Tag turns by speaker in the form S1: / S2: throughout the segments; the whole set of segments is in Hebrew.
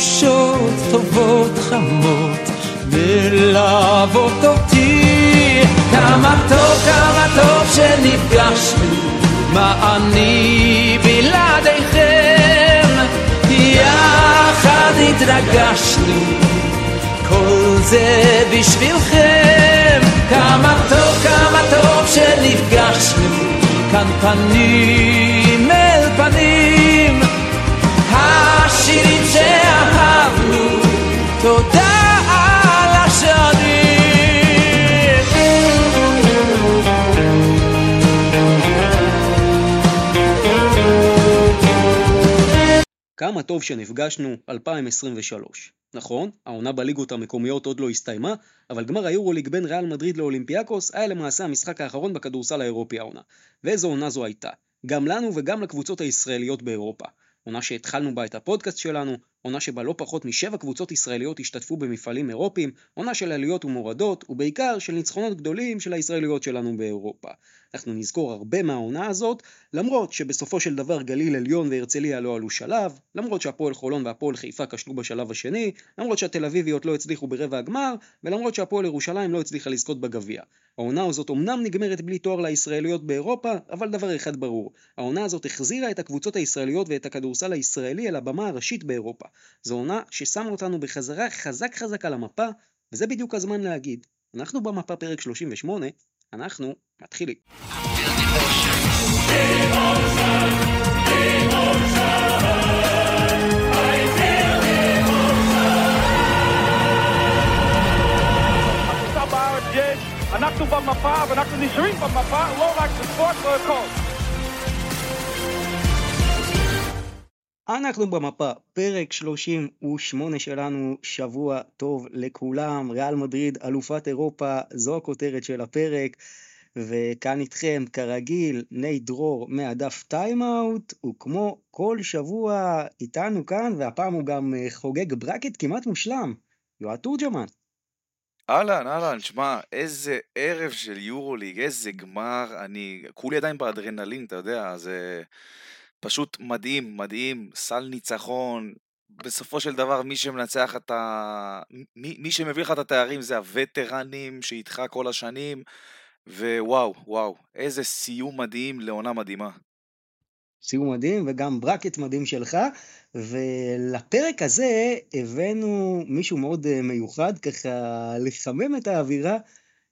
S1: תחושות טובות חמות מלוות אותי. כמה טוב, כמה טוב שנפגשנו. מה אני בלעדיכם? יחד התרגשנו. כל זה בשבילכם. כמה טוב, כמה טוב שנפגשנו. כאן פנים אל פנים
S2: כמה טוב שנפגשנו 2023. נכון, העונה בליגות המקומיות עוד לא הסתיימה, אבל גמר היורוליג בין ריאל מדריד לאולימפיאקוס היה למעשה המשחק האחרון בכדורסל האירופי העונה. ואיזו עונה זו הייתה. גם לנו וגם לקבוצות הישראליות באירופה. עונה שהתחלנו בה את הפודקאסט שלנו, עונה שבה לא פחות משבע קבוצות ישראליות השתתפו במפעלים אירופיים, עונה של עליות ומורדות, ובעיקר של ניצחונות גדולים של הישראליות שלנו באירופה. אנחנו נזכור הרבה מהעונה הזאת, למרות שבסופו של דבר גליל עליון והרצליה לא עלו שלב, למרות שהפועל חולון והפועל חיפה כשלו בשלב השני, למרות שהתל אביביות לא הצליחו ברבע הגמר, ולמרות שהפועל ירושלים לא הצליחה לזכות בגביע. העונה הזאת אמנם נגמרת בלי תואר לישראליות באירופה, אבל דבר אחד ברור, העונה הזאת החזירה את הקבוצות הישראליות ואת הכדורסל הישראלי אל הבמה הראשית באירופה. זו עונה ששמה אותנו בחזרה חזק חזק על המפה, וזה בדיוק הזמן להגיד. אנחנו במפה פרק 38, אנחנו מתחילים.
S3: אנחנו במפה ואנחנו נשארים במפה, לא רק בספורט, לא הכל.
S2: אנחנו במפה, פרק 38 שלנו, שבוע טוב לכולם, ריאל מדריד, אלופת אירופה, זו הכותרת של הפרק, וכאן איתכם, כרגיל, נייט דרור מהדף טיימאוט, וכמו כל שבוע איתנו כאן, והפעם הוא גם אה, חוגג bracket כמעט מושלם, יועד תורג'מן.
S4: אהלן, אהלן, שמע, איזה ערב של יורוליג, איזה גמר, אני כולי עדיין באדרנלין, אתה יודע, זה פשוט מדהים, מדהים, סל ניצחון, בסופו של דבר מי שמנצח את ה... מי, מי שמביא לך את התארים זה הווטרנים שאיתך כל השנים, ווואו, וואו, איזה סיום מדהים לעונה מדהימה.
S2: סיום מדהים וגם ברקט מדהים שלך, ולפרק הזה הבאנו מישהו מאוד אה, מיוחד, ככה לחמם את האווירה.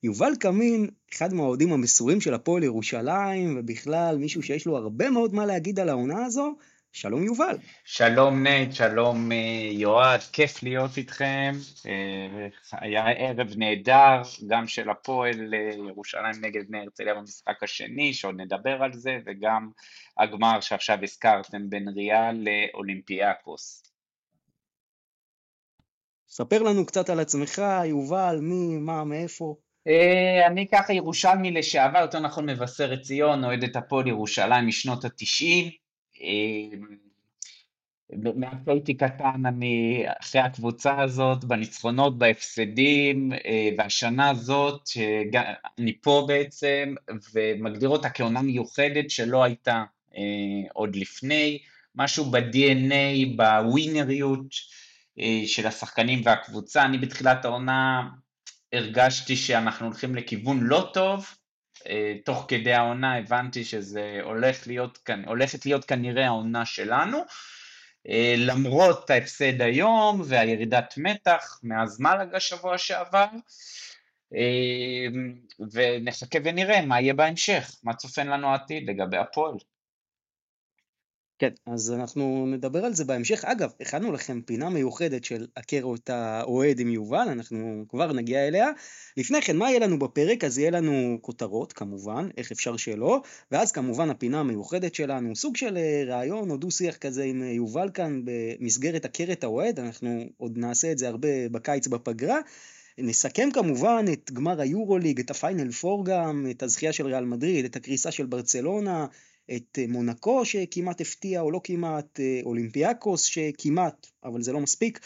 S2: יובל קמין, אחד מהאוהדים המסורים של הפועל ירושלים, ובכלל מישהו שיש לו הרבה מאוד מה להגיד על העונה הזו. שלום יובל.
S5: שלום נייט, שלום אה, יועד, כיף להיות איתכם. אה, היה ערב נהדר, גם של הפועל ירושלים נגד בני הרצליה במשחק השני, שעוד נדבר על זה, וגם הגמר שעכשיו הזכרתם בין ריאל לאולימפיאקוס.
S2: ספר לנו קצת על עצמך, יובל, מי, מה, מאיפה.
S5: אה, אני ככה ירושלמי לשעבר, יותר נכון מבשרת ציון, אוהד את הפועל ירושלים משנות התשעים. אה, מאז שהייתי קטן אני אחרי הקבוצה הזאת, בניצחונות, בהפסדים, אה, והשנה הזאת, שאני פה בעצם, ומגדיר אותה כעונה מיוחדת שלא הייתה עוד לפני, משהו ב-DNA, בווינריות של השחקנים והקבוצה. אני בתחילת העונה הרגשתי שאנחנו הולכים לכיוון לא טוב, אה, תוך כדי העונה הבנתי שזה הולך להיות, הולכת להיות כנראה העונה שלנו. למרות ההפסד היום והירידת מתח מאז מלאגה שבוע שעבר, ונחכה ונראה מה יהיה בהמשך, מה צופן לנו העתיד לגבי הפועל.
S2: כן, אז אנחנו נדבר על זה בהמשך. אגב, הכנו לכם פינה מיוחדת של הכרו את האוהד עם יובל, אנחנו כבר נגיע אליה. לפני כן, מה יהיה לנו בפרק? אז יהיה לנו כותרות, כמובן, איך אפשר שלא, ואז כמובן הפינה המיוחדת שלנו, סוג של אה, ראיון או דו-שיח כזה עם אה, יובל כאן במסגרת הכר את האוהד, אנחנו עוד נעשה את זה הרבה בקיץ בפגרה. נסכם כמובן את גמר היורוליג, את הפיינל פור גם, את הזכייה של ריאל מדריד, את הקריסה של ברצלונה, את אה, מונקו שכמעט הפתיע או לא כמעט, אה, אולימפיאקוס שכמעט, אבל זה לא מספיק.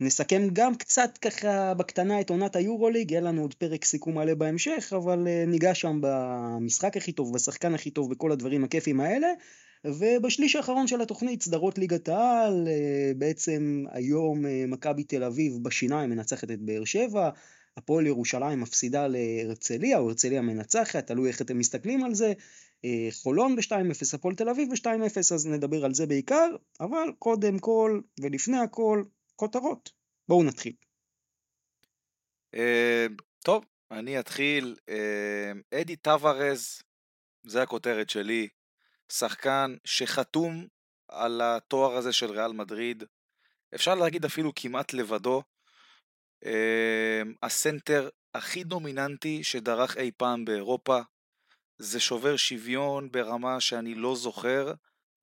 S2: נסכם גם קצת ככה בקטנה את עונת היורוליג, יהיה לנו עוד פרק סיכום מלא בהמשך, אבל אה, ניגע שם במשחק הכי טוב, בשחקן הכי טוב, בכל הדברים הכיפים האלה. ובשליש האחרון של התוכנית, סדרות ליגת העל, בעצם היום מכבי תל אביב בשיניים מנצחת את באר שבע, הפועל ירושלים מפסידה להרצליה, או הרצליה מנצחת, תלוי איך אתם מסתכלים על זה. אה, חולון ב-2-0, הפועל תל אביב ב-2-0, אז נדבר על זה בעיקר, אבל קודם כל ולפני הכל, כותרות. בואו נתחיל.
S4: טוב, אני אתחיל. אדי טווארז, זה הכותרת שלי. שחקן שחתום על התואר הזה של ריאל מדריד, אפשר להגיד אפילו כמעט לבדו, הסנטר הכי דומיננטי שדרך אי פעם באירופה, זה שובר שוויון ברמה שאני לא זוכר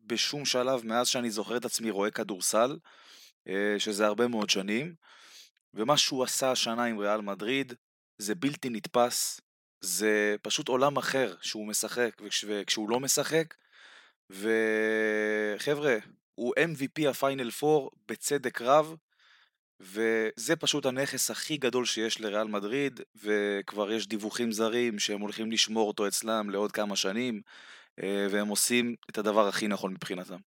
S4: בשום שלב מאז שאני זוכר את עצמי רואה כדורסל, אה, שזה הרבה מאוד שנים, ומה שהוא עשה השנה עם ריאל מדריד זה בלתי נתפס, זה פשוט עולם אחר שהוא משחק וכשהוא לא משחק, וחבר'ה, הוא MVP הפיינל 4 בצדק רב, וזה פשוט הנכס הכי גדול שיש לריאל מדריד, וכבר יש דיווחים זרים שהם הולכים לשמור אותו אצלם לעוד כמה שנים, אה, והם עושים את הדבר הכי נכון מבחינתם.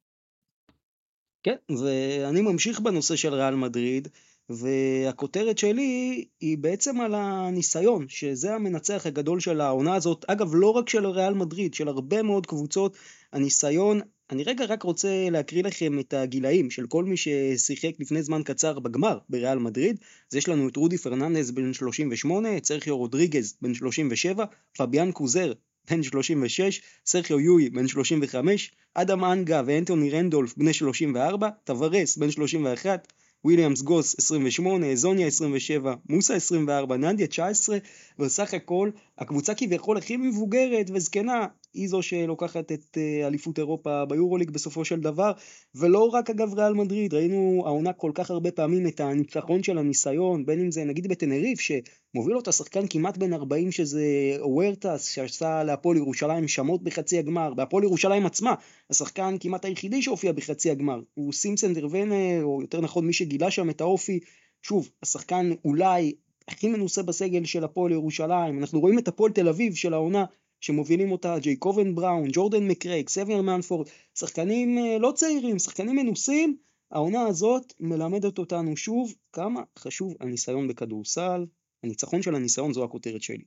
S2: כן, ואני ממשיך בנושא של ריאל מדריד, והכותרת שלי היא בעצם על הניסיון, שזה המנצח הגדול של העונה הזאת, אגב לא רק של ריאל מדריד, של הרבה מאוד קבוצות, הניסיון, אני רגע רק רוצה להקריא לכם את הגילאים של כל מי ששיחק לפני זמן קצר בגמר בריאל מדריד, אז יש לנו את רודי פרננדס בן 38, את סרחיו רודריגז בן 37, פביאן קוזר בן 36, סרחיו יול בן 35, אדם הנגה ואנטוני רנדולף בני 34, טבארס בן 31, וויליאמס גוס 28, זוניה 27, מוסה 24, נדיאיי 19, ובסך הכל הקבוצה כביכול הכי מבוגרת וזקנה היא זו שלוקחת את אה, אליפות אירופה ביורוליג בסופו של דבר, ולא רק אגב ריאל מדריד, ראינו העונה כל כך הרבה פעמים את הניצחון של הניסיון, בין אם זה נגיד בטנריף, שמוביל אותה שחקן כמעט בן 40 שזה וורטס, שעשה להפועל ירושלים שמות בחצי הגמר, בהפועל ירושלים עצמה, השחקן כמעט היחידי שהופיע בחצי הגמר, הוא סימפסון דרוונה, או יותר נכון מי שגילה שם את האופי, שוב, השחקן אולי הכי מנוסה בסגל של הפועל ירושלים, אנחנו רואים את הפועל תל אביב של העונה שמובילים אותה ג'ייקובן בראון, ג'ורדן מקרייג, סביאר מנפורד, שחקנים אה, לא צעירים, שחקנים מנוסים, העונה הזאת מלמדת אותנו שוב כמה חשוב הניסיון בכדורסל, הניצחון של הניסיון זו הכותרת שלי.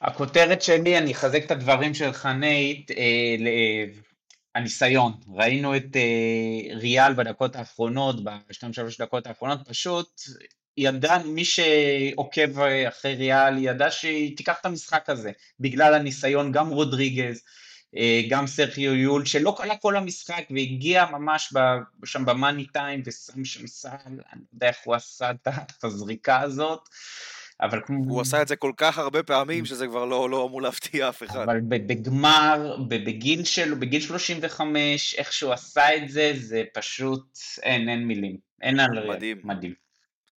S5: הכותרת שלי, אני אחזק את הדברים שלך נייט, אה, הניסיון, ראינו את אה, ריאל בדקות האחרונות, בשתיים שלוש דקות האחרונות, פשוט ידע, מי שעוקב אחרי ריאל ידע שהיא תיקח את המשחק הזה, בגלל הניסיון, גם רודריגז, אה, גם סרחיו יול, שלא קלע כל המשחק והגיע ממש שם במאני טיים ושם שם סל, אני לא יודע איך הוא עשה את הזריקה הזאת. אבל
S4: כמו... הוא עשה את זה כל כך הרבה פעמים שזה כבר לא, לא אמור להפתיע אף אחד.
S5: אבל בגמר, בגיל שלו, בגיל 35, איך שהוא עשה את זה, זה פשוט, אין, אין מילים. אין על מדהים. מדהים.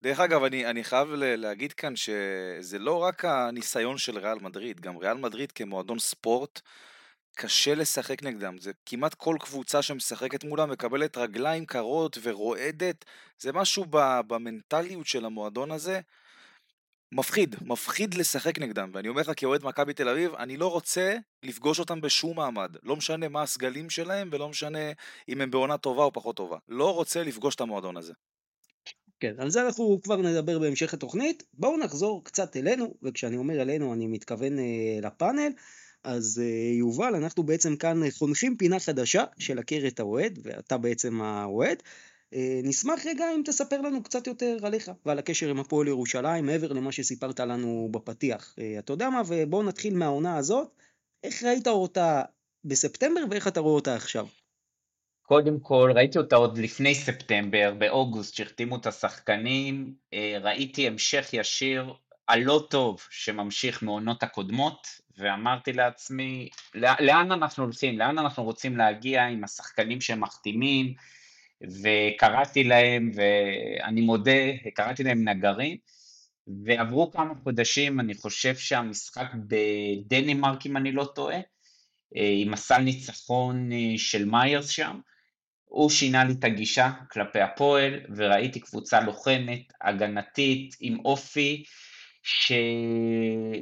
S4: דרך אגב, אני, אני חייב להגיד כאן שזה לא רק הניסיון של ריאל מדריד, גם ריאל מדריד כמועדון ספורט, קשה לשחק נגדם. זה כמעט כל קבוצה שמשחקת מולם מקבלת רגליים קרות ורועדת. זה משהו במנטליות של המועדון הזה. מפחיד, מפחיד לשחק נגדם, ואני אומר לך כאוהד מכבי תל אביב, אני לא רוצה לפגוש אותם בשום מעמד, לא משנה מה הסגלים שלהם ולא משנה אם הם בעונה טובה או פחות טובה, לא רוצה לפגוש את המועדון הזה.
S2: כן, על זה אנחנו כבר נדבר בהמשך התוכנית. בואו נחזור קצת אלינו, וכשאני אומר אלינו אני מתכוון אה, לפאנל. אז אה, יובל, אנחנו בעצם כאן חונכים פינה חדשה של הכר את האוהד, ואתה בעצם האוהד. אה, נשמח רגע אם תספר לנו קצת יותר עליך ועל הקשר עם הפועל ירושלים, מעבר למה שסיפרת לנו בפתיח. אה, אתה יודע מה, ובואו נתחיל מהעונה הזאת. איך ראית אותה בספטמבר ואיך אתה רואה אותה עכשיו?
S5: קודם כל, ראיתי אותה עוד לפני ספטמבר, באוגוסט, שהחתימו את השחקנים, אה, ראיתי המשך ישיר הלא טוב שממשיך מעונות הקודמות, ואמרתי לעצמי, לאן אנחנו הולכים, לאן אנחנו רוצים להגיע עם השחקנים שהם מחתימים, וקראתי להם, ואני מודה, קראתי להם נגרים, ועברו כמה חודשים, אני חושב שהמשחק בדנמרק, אם אני לא טועה, אה, עם הסל ניצחון אה, של מיירס שם, הוא שינה לי את הגישה כלפי הפועל, וראיתי קבוצה לוחמת, הגנתית, עם אופי, שהתחלתי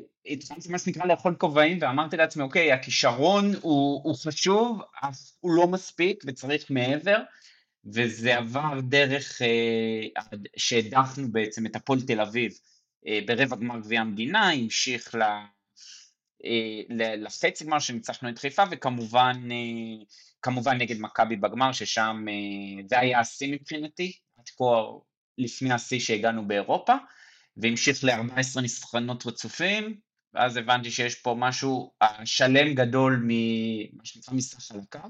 S5: מה שנקרא לאכול כובעים, ואמרתי לעצמי, אוקיי, הכישרון הוא, הוא חשוב, אך הוא לא מספיק וצריך מעבר, וזה עבר דרך אה, שהדחנו בעצם את הפועל תל אביב אה, ברבע גמר גביע המדינה, המשיך ל... אה, לחצי גמר שניצחנו את חיפה וכמובן אה, כמובן נגד מכבי בגמר ששם אה, זה היה השיא מבחינתי, עד כה לפני השיא שהגענו באירופה והמשיך ל-14 ניסחנות רצופים ואז הבנתי שיש פה משהו שלם גדול ממה שנקרא משחק על הקו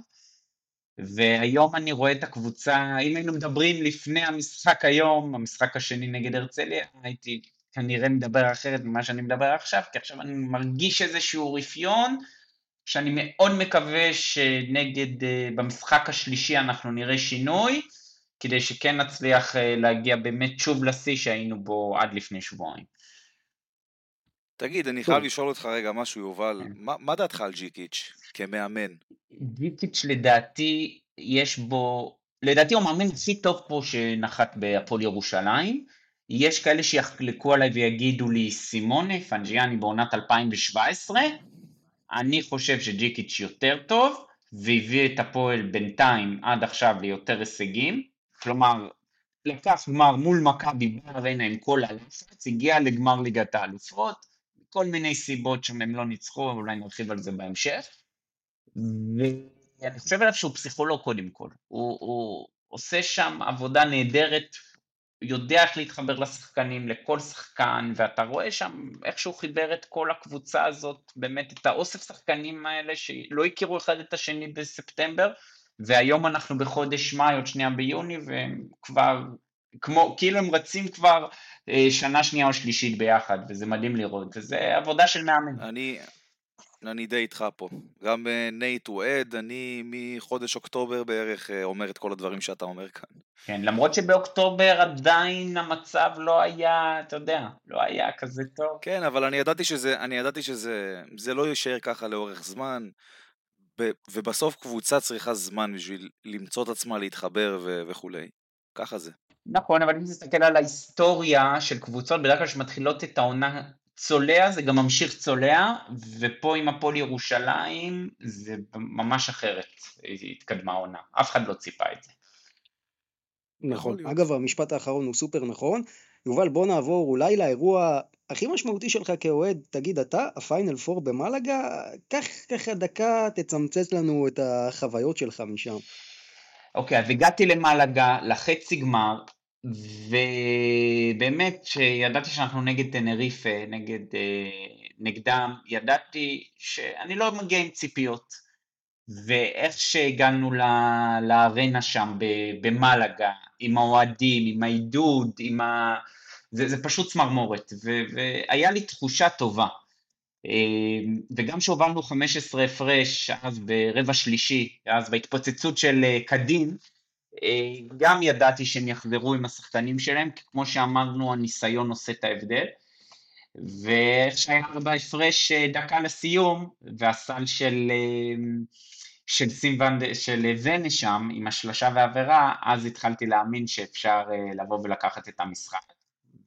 S5: והיום אני רואה את הקבוצה, אם היינו מדברים לפני המשחק היום, המשחק השני נגד הרצליה, הייתי כנראה מדבר אחרת ממה שאני מדבר עכשיו, כי עכשיו אני מרגיש איזשהו רפיון, שאני מאוד מקווה שנגד, אה, במשחק השלישי אנחנו נראה שינוי, כדי שכן נצליח אה, להגיע באמת שוב לשיא שהיינו בו עד לפני שבועיים.
S4: תגיד, אני חייב לשאול אותך רגע משהו, יובל, כן. מה, מה דעתך על ג'יקיץ' כמאמן?
S5: ג'יקיץ' לדעתי, יש בו, לדעתי הוא המאמן הכי טוב פה שנחת בהפועל ירושלים. יש כאלה שיחלקו עליי ויגידו לי סימונה, פנג'יאני בעונת 2017, אני חושב שג'יקיץ' יותר טוב, והביא את הפועל בינתיים עד עכשיו ליותר הישגים, כלומר, לקח גמר מול מכבי בארנה עם כל הלחץ, הגיע לגמר ליגת האלופות, כל מיני סיבות שם הם לא ניצחו, אולי נרחיב על זה בהמשך, ואני חושב עליו שהוא פסיכולוג קודם כל, הוא, הוא עושה שם עבודה נהדרת יודע איך להתחבר לשחקנים, לכל שחקן, ואתה רואה שם איך שהוא חיבר את כל הקבוצה הזאת, באמת את האוסף שחקנים האלה שלא הכירו אחד את השני בספטמבר, והיום אנחנו בחודש מאי, עוד שנייה ביוני, והם כבר, כמו, כאילו הם רצים כבר אה, שנה שנייה או שלישית ביחד, וזה מדהים לראות, וזה עבודה של מאמן.
S4: אני, אני די איתך פה. גם אה, נייט הוא עד, אני מחודש אוקטובר בערך אה, אומר את כל הדברים שאתה אומר כאן.
S5: כן, למרות שבאוקטובר עדיין המצב לא היה, אתה יודע, לא היה כזה טוב.
S4: כן, אבל אני ידעתי שזה, אני ידעתי שזה זה לא יישאר ככה לאורך זמן, ב, ובסוף קבוצה צריכה זמן בשביל למצוא את עצמה, להתחבר ו, וכולי. ככה זה.
S5: נכון, אבל אם תסתכל על ההיסטוריה של קבוצות, בדרך כלל שמתחילות את העונה צולע זה גם ממשיך צולע, ופה עם הפועל ירושלים זה ממש אחרת, התקדמה העונה, אף אחד לא ציפה את זה.
S2: נכון, אגב המשפט האחרון הוא סופר נכון. יובל בוא נעבור אולי לאירוע הכי משמעותי שלך כאוהד, תגיד אתה, הפיינל פור במלאגה, קח ככה דקה, תצמצץ לנו את החוויות שלך משם.
S5: אוקיי, אז הגעתי למלאגה, לחצי גמר, ובאמת שידעתי שאנחנו נגד טנריפה, נגד, אה, נגדם, ידעתי שאני לא מגיע עם ציפיות. ואיך שהגענו לארנה שם במלאגה, עם האוהדים, עם העידוד, עם ה... זה, זה פשוט צמרמורת, ו, והיה לי תחושה טובה. אה, וגם שהובלנו 15 הפרש אז ברבע שלישי, אז בהתפוצצות של אה, קדין, גם ידעתי שהם יחזרו עם השחקנים שלהם, כי כמו שאמרנו, הניסיון עושה את ההבדל. ואיך שהיה בהפרש אה, דקה לסיום, והסל של, אה, של סימבן, של ונה שם, עם השלושה והעבירה, אז התחלתי להאמין שאפשר לבוא ולקחת את המשחק.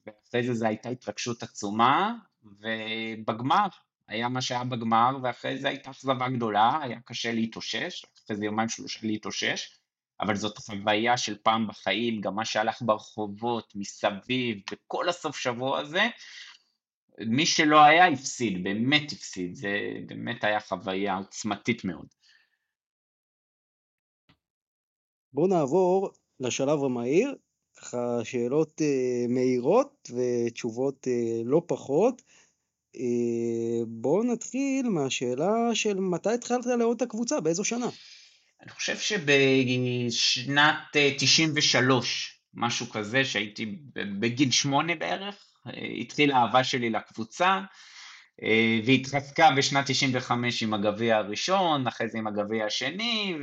S5: ואחרי זה זו הייתה התרגשות עצומה, ובגמר, היה מה שהיה בגמר, ואחרי זה הייתה אכזבה גדולה, היה קשה להתאושש, אחרי זה יומיים שלושה להתאושש. אבל זאת חוויה של פעם בחיים, גם מה שהלך ברחובות, מסביב, בכל הסוף שבוע הזה, מי שלא היה הפסיד, באמת הפסיד, זה באמת היה חוויה עוצמתית מאוד.
S2: בואו נעבור לשלב המהיר, ככה שאלות אה, מהירות ותשובות אה, לא פחות. אה, בואו נתחיל מהשאלה של מתי התחלת לאהוד את הקבוצה, באיזו שנה?
S5: אני חושב שבשנת 93, אה, משהו כזה, שהייתי בגיל שמונה בערך, אה, התחילה האהבה שלי לקבוצה, אה, והתחזקה בשנת 95 עם הגביע הראשון, אחרי זה עם הגביע השני,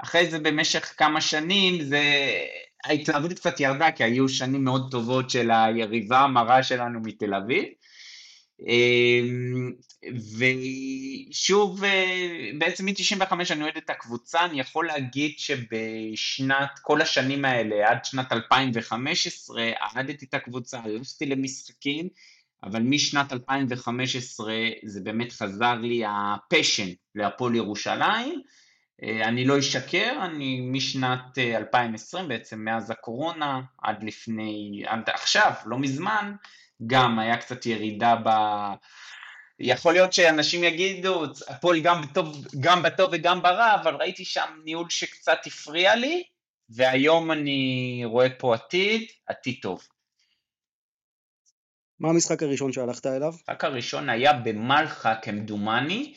S5: ואחרי זה במשך כמה שנים זה... ההתלהבות קצת ירדה, כי היו שנים מאוד טובות של היריבה המרה שלנו מתל אביב. אמ, ושוב, אה, בעצם מ-95 אני אוהד את הקבוצה, אני יכול להגיד שבשנת, כל השנים האלה, עד שנת 2015, אהדתי את הקבוצה, הלכתי למשחקים, אבל משנת 2015 זה באמת חזר לי הפשן להפועל ירושלים. אה, אני לא אשקר, אני משנת 2020, בעצם מאז הקורונה, עד לפני, עד עכשיו, לא מזמן, גם היה קצת ירידה ב... יכול להיות שאנשים יגידו, הפועל גם בטוב, גם בטוב וגם ברע, אבל ראיתי שם ניהול שקצת הפריע לי, והיום אני רואה פה עתיד, עתיד טוב.
S2: מה המשחק הראשון שהלכת אליו?
S5: המשחק הראשון היה במלחה כמדומני,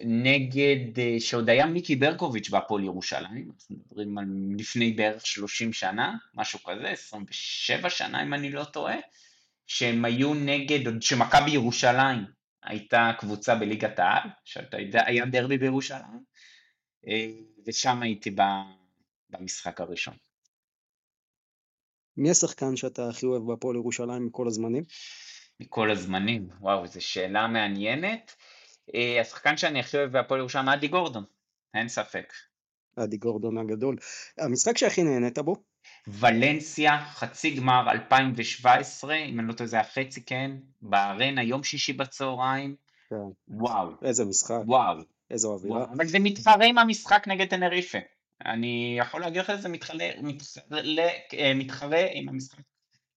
S5: נגד, אה, שעוד היה מיקי ברקוביץ' בהפועל ירושלים, אנחנו מדברים על לפני בערך 30 שנה, משהו כזה, 27 שנה אם אני לא טועה, שהם היו נגד, שמכבי ירושלים הייתה קבוצה בליגת העל, שאתה יודע, היה דרבי בירושלים, אה, ושם הייתי במשחק הראשון.
S2: מי השחקן שאתה הכי אוהב בהפועל ירושלים מכל הזמנים?
S5: מכל הזמנים? וואו, זו שאלה מעניינת. אה, השחקן שאני הכי אוהב בהפועל ירושלים, אדי גורדון, אין ספק.
S2: אדי גורדון הגדול. המשחק שהכי נהנית בו?
S5: ולנסיה, חצי גמר 2017, אם אני לא טועה זה היה חצי, כן, בארנה, יום שישי בצהריים. כן. וואו.
S2: איזה משחק.
S5: וואו.
S2: איזו אווירה.
S5: אבל זה מתחרה עם המשחק נגד טנריפה. אני יכול להגיד לך שזה מתחרה, מתחרה, אה, מתחרה עם המשחק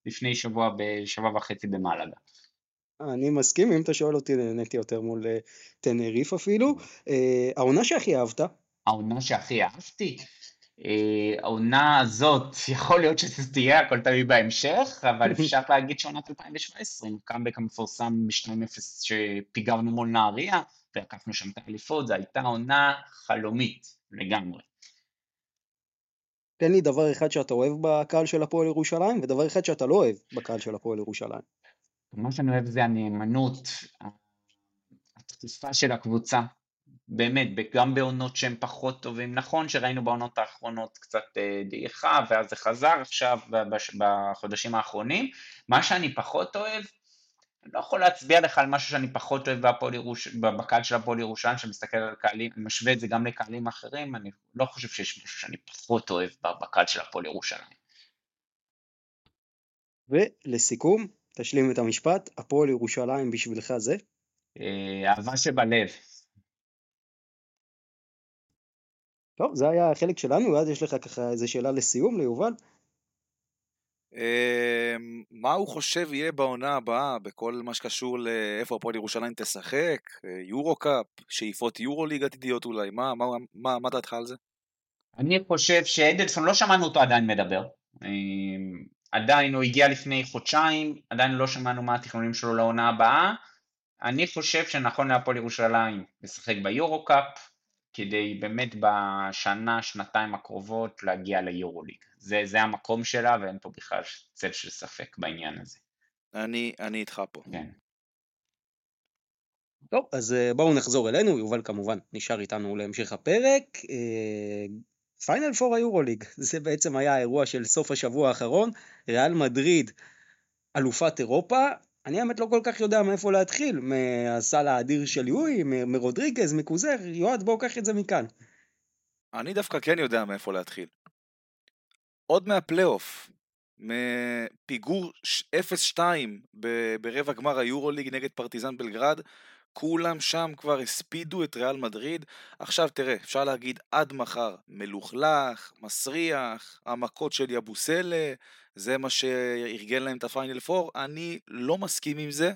S5: לפני שבוע, בשבוע וחצי במלאגה.
S2: אני מסכים, אם אתה שואל אותי, נהניתי יותר מול אה, טנריף אפילו. אה, העונה שהכי אהבת?
S5: העונה שהכי אהבתי? אה, העונה הזאת, יכול להיות שזה תהיה, הכל תלוי בהמשך, אבל אפשר להגיד שעונת 2017, עם קאמבק המפורסם ב-2-0 שפיגרנו מול נהריה, ולקחנו שם את האליפות, זו הייתה עונה חלומית לגמרי.
S2: תן לי דבר אחד שאתה אוהב בקהל של הפועל ירושלים, ודבר אחד שאתה לא אוהב בקהל של הפועל ירושלים.
S5: מה שאני אוהב זה הנאמנות, התקיפה של הקבוצה, באמת, גם בעונות שהן פחות טובים, נכון שראינו בעונות האחרונות קצת אה, דעיכה ואז זה חזר עכשיו בחודשים האחרונים, מה שאני פחות אוהב, אני לא יכול להצביע לך על משהו שאני פחות אוהב ירוש... בקהל של הפועל ירושלים, שמסתכל על קהלים, משווה את זה גם לקהלים אחרים, אני לא חושב שיש משהו שאני פחות אוהב בקהל של הפועל ירושלים.
S2: ולסיכום, תשלים את המשפט, הפועל ירושלים בשבילך זה?
S5: אה, אהבה שבלב.
S2: טוב, זה היה החלק שלנו, ואז יש לך ככה איזה שאלה לסיום ליובל.
S4: אמ, מה הוא חושב יהיה בעונה הבאה בכל מה שקשור לאיפה הפועל ירושלים תשחק, יורו קאפ, שאיפות יורו ליג עתידיות אולי, מה, מה, מה, מה דעתך על זה?
S5: אני חושב שאדלסון, לא שמענו אותו עדיין מדבר, עדיין הוא הגיע לפני חודשיים, עדיין לא שמענו מה התכנונים שלו לעונה הבאה, אני חושב שנכון להפועל ירושלים לשחק ביורו קאפ, כדי באמת בשנה, שנתיים הקרובות להגיע ליורוליג. זה, זה המקום שלה ואין פה בכלל צל של ספק בעניין הזה.
S4: אני, אני איתך פה.
S5: כן.
S2: טוב, אז אה, בואו נחזור אלינו, יובל כמובן נשאר איתנו להמשך הפרק. פיינל פור היורוליג, זה בעצם היה האירוע של סוף השבוע האחרון, ריאל מדריד אלופת אירופה, אני האמת לא כל כך יודע מאיפה להתחיל, מהסל האדיר של יואי, מרודריגז, מקוזר, יועד בואו קח את זה מכאן.
S4: אני דווקא כן יודע מאיפה להתחיל. עוד מהפלייאוף, מפיגור 0-2 ברבע גמר היורוליג נגד פרטיזן בלגרד, כולם שם כבר הספידו את ריאל מדריד. עכשיו תראה, אפשר להגיד עד מחר מלוכלך, מסריח, המכות של יבוסלה, זה מה שארגן להם את הפיינל פור, אני לא מסכים עם זה.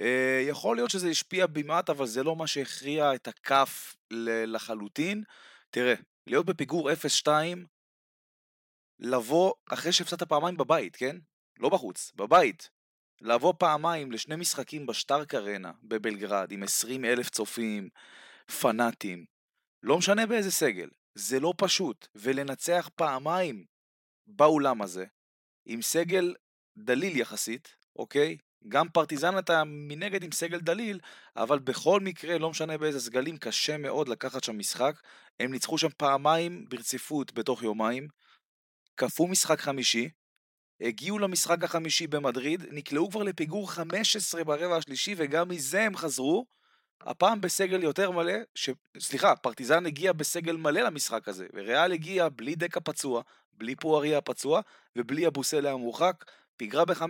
S4: אה, יכול להיות שזה השפיע במעט, אבל זה לא מה שהכריע את הכף לחלוטין. תראה, להיות בפיגור 0-2, לבוא אחרי שהפסדת פעמיים בבית, כן? לא בחוץ, בבית. לבוא פעמיים לשני משחקים בשטארק ארנה בבלגרד עם 20 אלף צופים, פנאטים, לא משנה באיזה סגל, זה לא פשוט, ולנצח פעמיים באולם הזה, עם סגל דליל יחסית, אוקיי? גם פרטיזן אתה מנגד עם סגל דליל, אבל בכל מקרה, לא משנה באיזה סגלים, קשה מאוד לקחת שם משחק. הם ניצחו שם פעמיים ברציפות בתוך יומיים, כפו משחק חמישי, הגיעו למשחק החמישי במדריד, נקלעו כבר לפיגור 15 ברבע השלישי, וגם מזה הם חזרו. הפעם בסגל יותר מלא, ש... סליחה, פרטיזן הגיע בסגל מלא למשחק הזה, וריאל הגיע בלי דקה פצוע, בלי פואריה הפצוע, ובלי אבוסלה המורחק, פיגרה ב-15,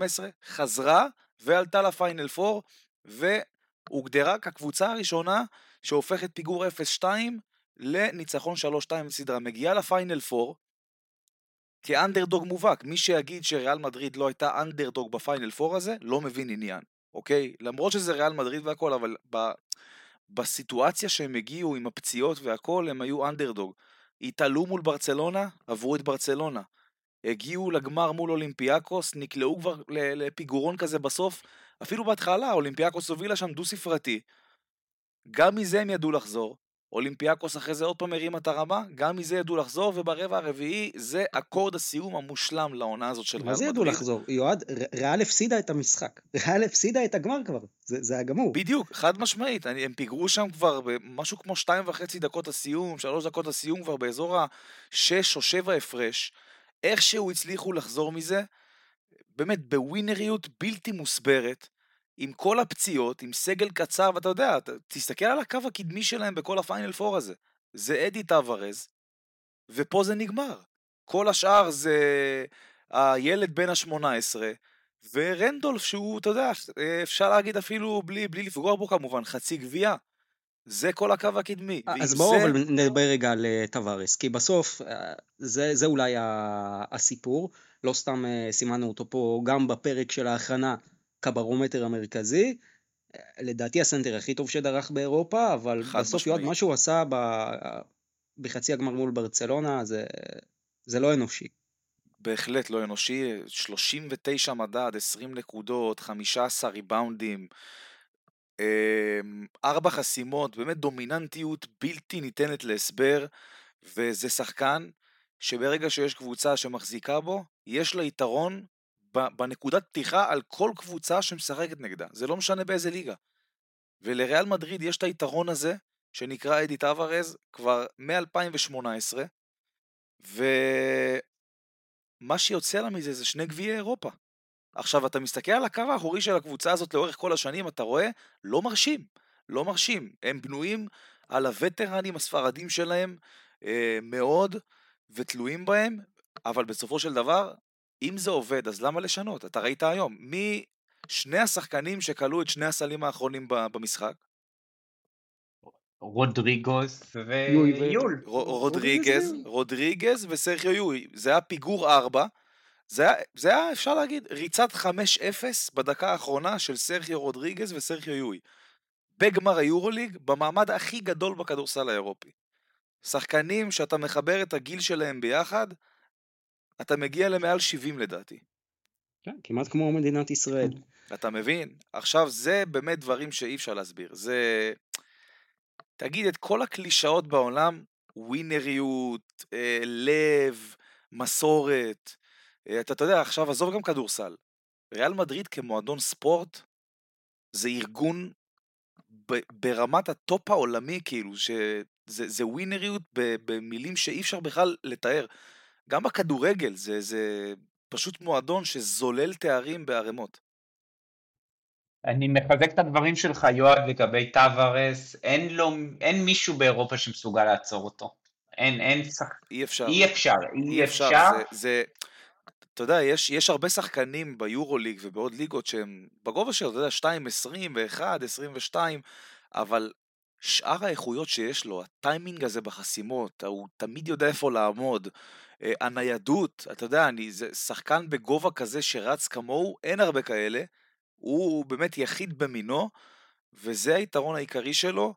S4: חזרה ועלתה לפיינל 4, והוגדרה כקבוצה הראשונה שהופכת פיגור 0-2 לניצחון 3-2 בסדרה. מגיעה לפיינל 4 כאנדרדוג מובהק. מי שיגיד שריאל מדריד לא הייתה אנדרדוג בפיינל 4 הזה, לא מבין עניין, אוקיי? למרות שזה ריאל מדריד והכל, אבל ב... בסיטואציה שהם הגיעו עם הפציעות והכל, הם היו אנדרדוג. התעלו מול ברצלונה, עברו את ברצלונה. הגיעו לגמר מול אולימפיאקוס, נקלעו כבר לפיגורון כזה בסוף. אפילו בהתחלה, אולימפיאקוס הובילה שם דו ספרתי. גם מזה הם ידעו לחזור. אולימפיאקוס אחרי זה עוד פעם הרימה את הרמה, גם מזה ידעו לחזור, וברבע הרביעי זה אקורד הסיום המושלם לעונה הזאת של ריאל מדריד.
S2: מה זה ידעו לחזור? יועד, ריאל הפסידה את המשחק. ריאל הפסידה את הגמר כבר, זה, זה היה גמור.
S4: בדיוק, חד משמעית, הם פיגרו שם כבר במשהו כמו שתיים וחצי דקות הסיום, שלוש דקות הסיום כבר באזור השש או שבע הפרש. איכשהו הצליחו לחזור מזה, באמת בווינריות בלתי מוסברת. עם כל הפציעות, עם סגל קצר, ואתה יודע, תסתכל על הקו הקדמי שלהם בכל הפיינל פור הזה. זה אדי טוורז, ופה זה נגמר. כל השאר זה הילד בן ה-18, ורנדולף שהוא, אתה יודע, אפשר להגיד אפילו בלי, בלי לפגוע בו כמובן, חצי גבייה. זה כל הקו הקדמי.
S2: אז בואו זה... אבל נדבר רגע על אה, טווארס, כי בסוף אה, זה, זה אולי הסיפור, לא סתם אה, סימנו אותו פה גם בפרק של ההכנה כברומטר המרכזי. לדעתי הסנטר הכי טוב שדרך באירופה, אבל בסוף יועד, מה שהוא עשה ב... בחצי הגמר מול ברצלונה זה, זה לא אנושי.
S4: בהחלט לא אנושי, 39 מדד, 20 נקודות, 15 ריבאונדים, 4 אמ, חסימות, באמת דומיננטיות בלתי ניתנת להסבר, וזה שחקן שברגע שיש קבוצה שמחזיקה בו, יש לה יתרון בנקודת פתיחה על כל קבוצה שמשחקת נגדה, זה לא משנה באיזה ליגה. ולריאל מדריד יש את היתרון הזה, שנקרא אדי טוורז, כבר מ-2018, ומה שיוצא לה מזה זה שני גביעי אירופה. עכשיו, אתה מסתכל על הקו האחורי של הקבוצה הזאת לאורך כל השנים, אתה רואה, לא מרשים, לא מרשים. הם בנויים על הווטרנים הספרדים שלהם אה, מאוד, ותלויים בהם, אבל בסופו של דבר, אם זה עובד, אז למה לשנות? אתה ראית היום, מי שני השחקנים שכלו את שני הסלים האחרונים במשחק?
S5: רודריגוס ויול.
S4: רודריגז, רודריגז וסרחיו יואי. זה היה פיגור 4. זה היה, זה היה, אפשר להגיד, ריצת 5-0 בדקה האחרונה של סרחיו רודריגז וסרחיו יואי. בגמר היורוליג, במעמד הכי גדול בכדורסל האירופי. שחקנים שאתה מחבר את הגיל שלהם ביחד, אתה מגיע למעל 70 לדעתי.
S2: כן, כמעט כמו מדינת ישראל.
S4: אתה מבין? עכשיו, זה באמת דברים שאי אפשר להסביר. זה... תגיד, את כל הקלישאות בעולם, ווינריות, אה, לב, מסורת, אה, אתה, אתה יודע, עכשיו עזוב גם כדורסל. ריאל מדריד כמועדון ספורט, זה ארגון ב- ברמת הטופ העולמי, כאילו, שזה ווינריות במילים שאי אפשר בכלל לתאר. גם בכדורגל זה, זה פשוט מועדון שזולל תארים בערימות.
S5: אני מחזק את הדברים שלך, יואב, לגבי טבארס. אין, לו, אין מישהו באירופה שמסוגל לעצור אותו. אין, אין שחק...
S4: אי אפשר.
S5: אי אפשר, אי, אפשר.
S4: אפשר. זה, זה, אתה יודע, יש, יש הרבה שחקנים ביורוליג ובעוד ליגות שהם בגובה של, אתה יודע, 2, 21, 22, אבל שאר האיכויות שיש לו, הטיימינג הזה בחסימות, הוא תמיד יודע איפה לעמוד, הניידות, אתה יודע, אני, זה שחקן בגובה כזה שרץ כמוהו, אין הרבה כאלה, הוא באמת יחיד במינו, וזה היתרון העיקרי שלו,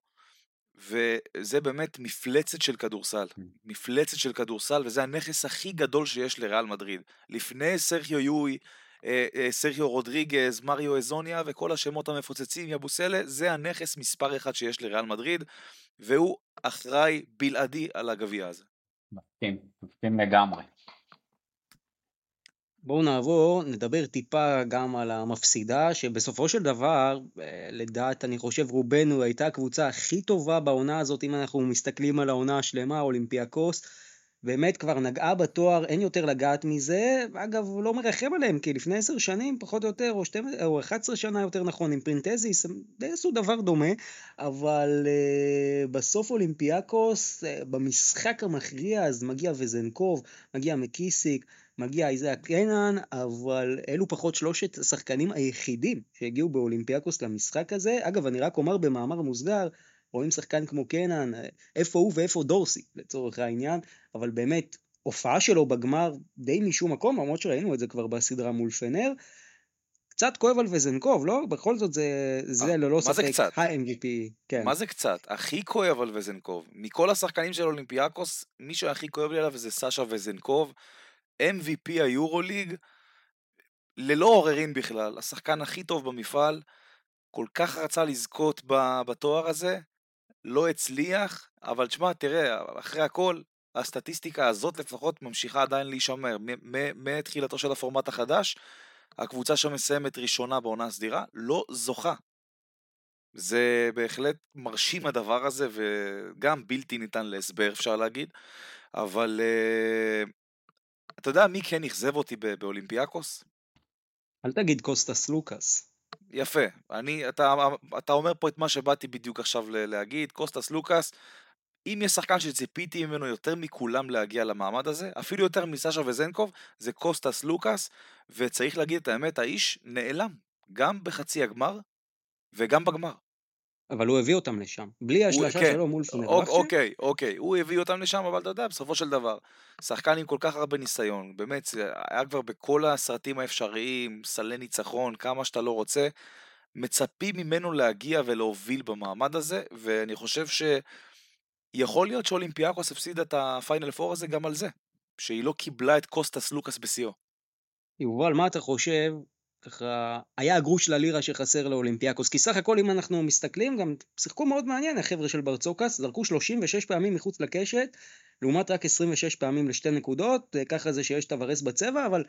S4: וזה באמת מפלצת של כדורסל. כן. מפלצת של כדורסל, וזה הנכס הכי גדול שיש לריאל מדריד. לפני סרחיו יואי, אה, אה, סרחיו רודריגז, מריו אזוניה וכל השמות המפוצצים, יבוסלה, זה הנכס מספר אחד שיש לריאל מדריד, והוא אחראי בלעדי על הגביע הזה.
S5: מסכים, מסכים לגמרי.
S2: בואו נעבור, נדבר טיפה גם על המפסידה, שבסופו של דבר, אה, לדעת, אני חושב, רובנו הייתה הקבוצה הכי טובה בעונה הזאת, אם אנחנו מסתכלים על העונה השלמה, אולימפיאקוס, באמת כבר נגעה בתואר, אין יותר לגעת מזה. אגב, הוא לא מרחם עליהם, כי לפני עשר שנים, פחות או יותר, או, 12, או 11 שנה יותר נכון, עם פרינטזיס, הם די עשו דבר דומה, אבל אה, בסוף אולימפיאקוס, אה, במשחק המכריע, אז מגיע וזנקוב, מגיע מקיסיק, מגיע איזק קנן, אבל אלו פחות שלושת השחקנים היחידים שהגיעו באולימפיאקוס למשחק הזה. אגב, אני רק אומר במאמר מוסגר, רואים שחקן כמו קנן, איפה הוא ואיפה דורסי לצורך העניין, אבל באמת, הופעה שלו בגמר די משום מקום, למרות שראינו את זה כבר בסדרה מול פנר. קצת כואב על וזנקוב, לא? בכל זאת זה, זה אה, ללא ספק ה-MVP.
S4: כן. מה זה קצת? הכי כואב על וזנקוב. מכל השחקנים של אולימפיאקוס, מי שהכי כואב לי עליו זה סאשה וזנקוב. MVP היורוליג, ללא עוררין בכלל, השחקן הכי טוב במפעל, כל כך רצה לזכות בתואר הזה, לא הצליח, אבל תשמע, תראה, אחרי הכל, הסטטיסטיקה הזאת לפחות ממשיכה עדיין להישמר. מתחילתו של הפורמט החדש, הקבוצה שמסיימת ראשונה בעונה הסדירה לא זוכה. זה בהחלט מרשים הדבר הזה, וגם בלתי ניתן להסבר אפשר להגיד, אבל אה, אתה יודע מי כן אכזב אותי באולימפיאקוס?
S2: אל תגיד קוסטס סלוקאס.
S4: יפה, אני, אתה, אתה אומר פה את מה שבאתי בדיוק עכשיו להגיד, קוסטס סלוקאס, אם יש שחקן שציפיתי ממנו יותר מכולם להגיע למעמד הזה, אפילו יותר מסאשה וזנקוב, זה קוסטס סלוקאס, וצריך להגיד את האמת, האיש נעלם, גם בחצי הגמר וגם בגמר.
S2: אבל הוא הביא אותם לשם, בלי השלושה כן, שלו מול פנרבכצ'ה.
S4: אוקיי, אוקיי, הוא הביא אותם לשם, אבל אתה יודע, בסופו של דבר, שחקן עם כל כך הרבה ניסיון, באמת, היה כבר בכל הסרטים האפשריים, סלי ניצחון, כמה שאתה לא רוצה, מצפים ממנו להגיע ולהוביל במעמד הזה, ואני חושב שיכול להיות שאולימפיאקוס הפסידה את הפיינל פור הזה גם על זה, שהיא לא קיבלה את קוסטס סלוקאס בשיאו.
S2: יובל, מה אתה חושב ככה, היה הגרוש ללירה שחסר לאולימפיאקוס, כי סך הכל אם אנחנו מסתכלים, גם שיחקו מאוד מעניין החבר'ה של ברצוקאס, זרקו 36 פעמים מחוץ לקשת, לעומת רק 26 פעמים לשתי נקודות, אה, ככה זה שיש טוורס בצבע, אבל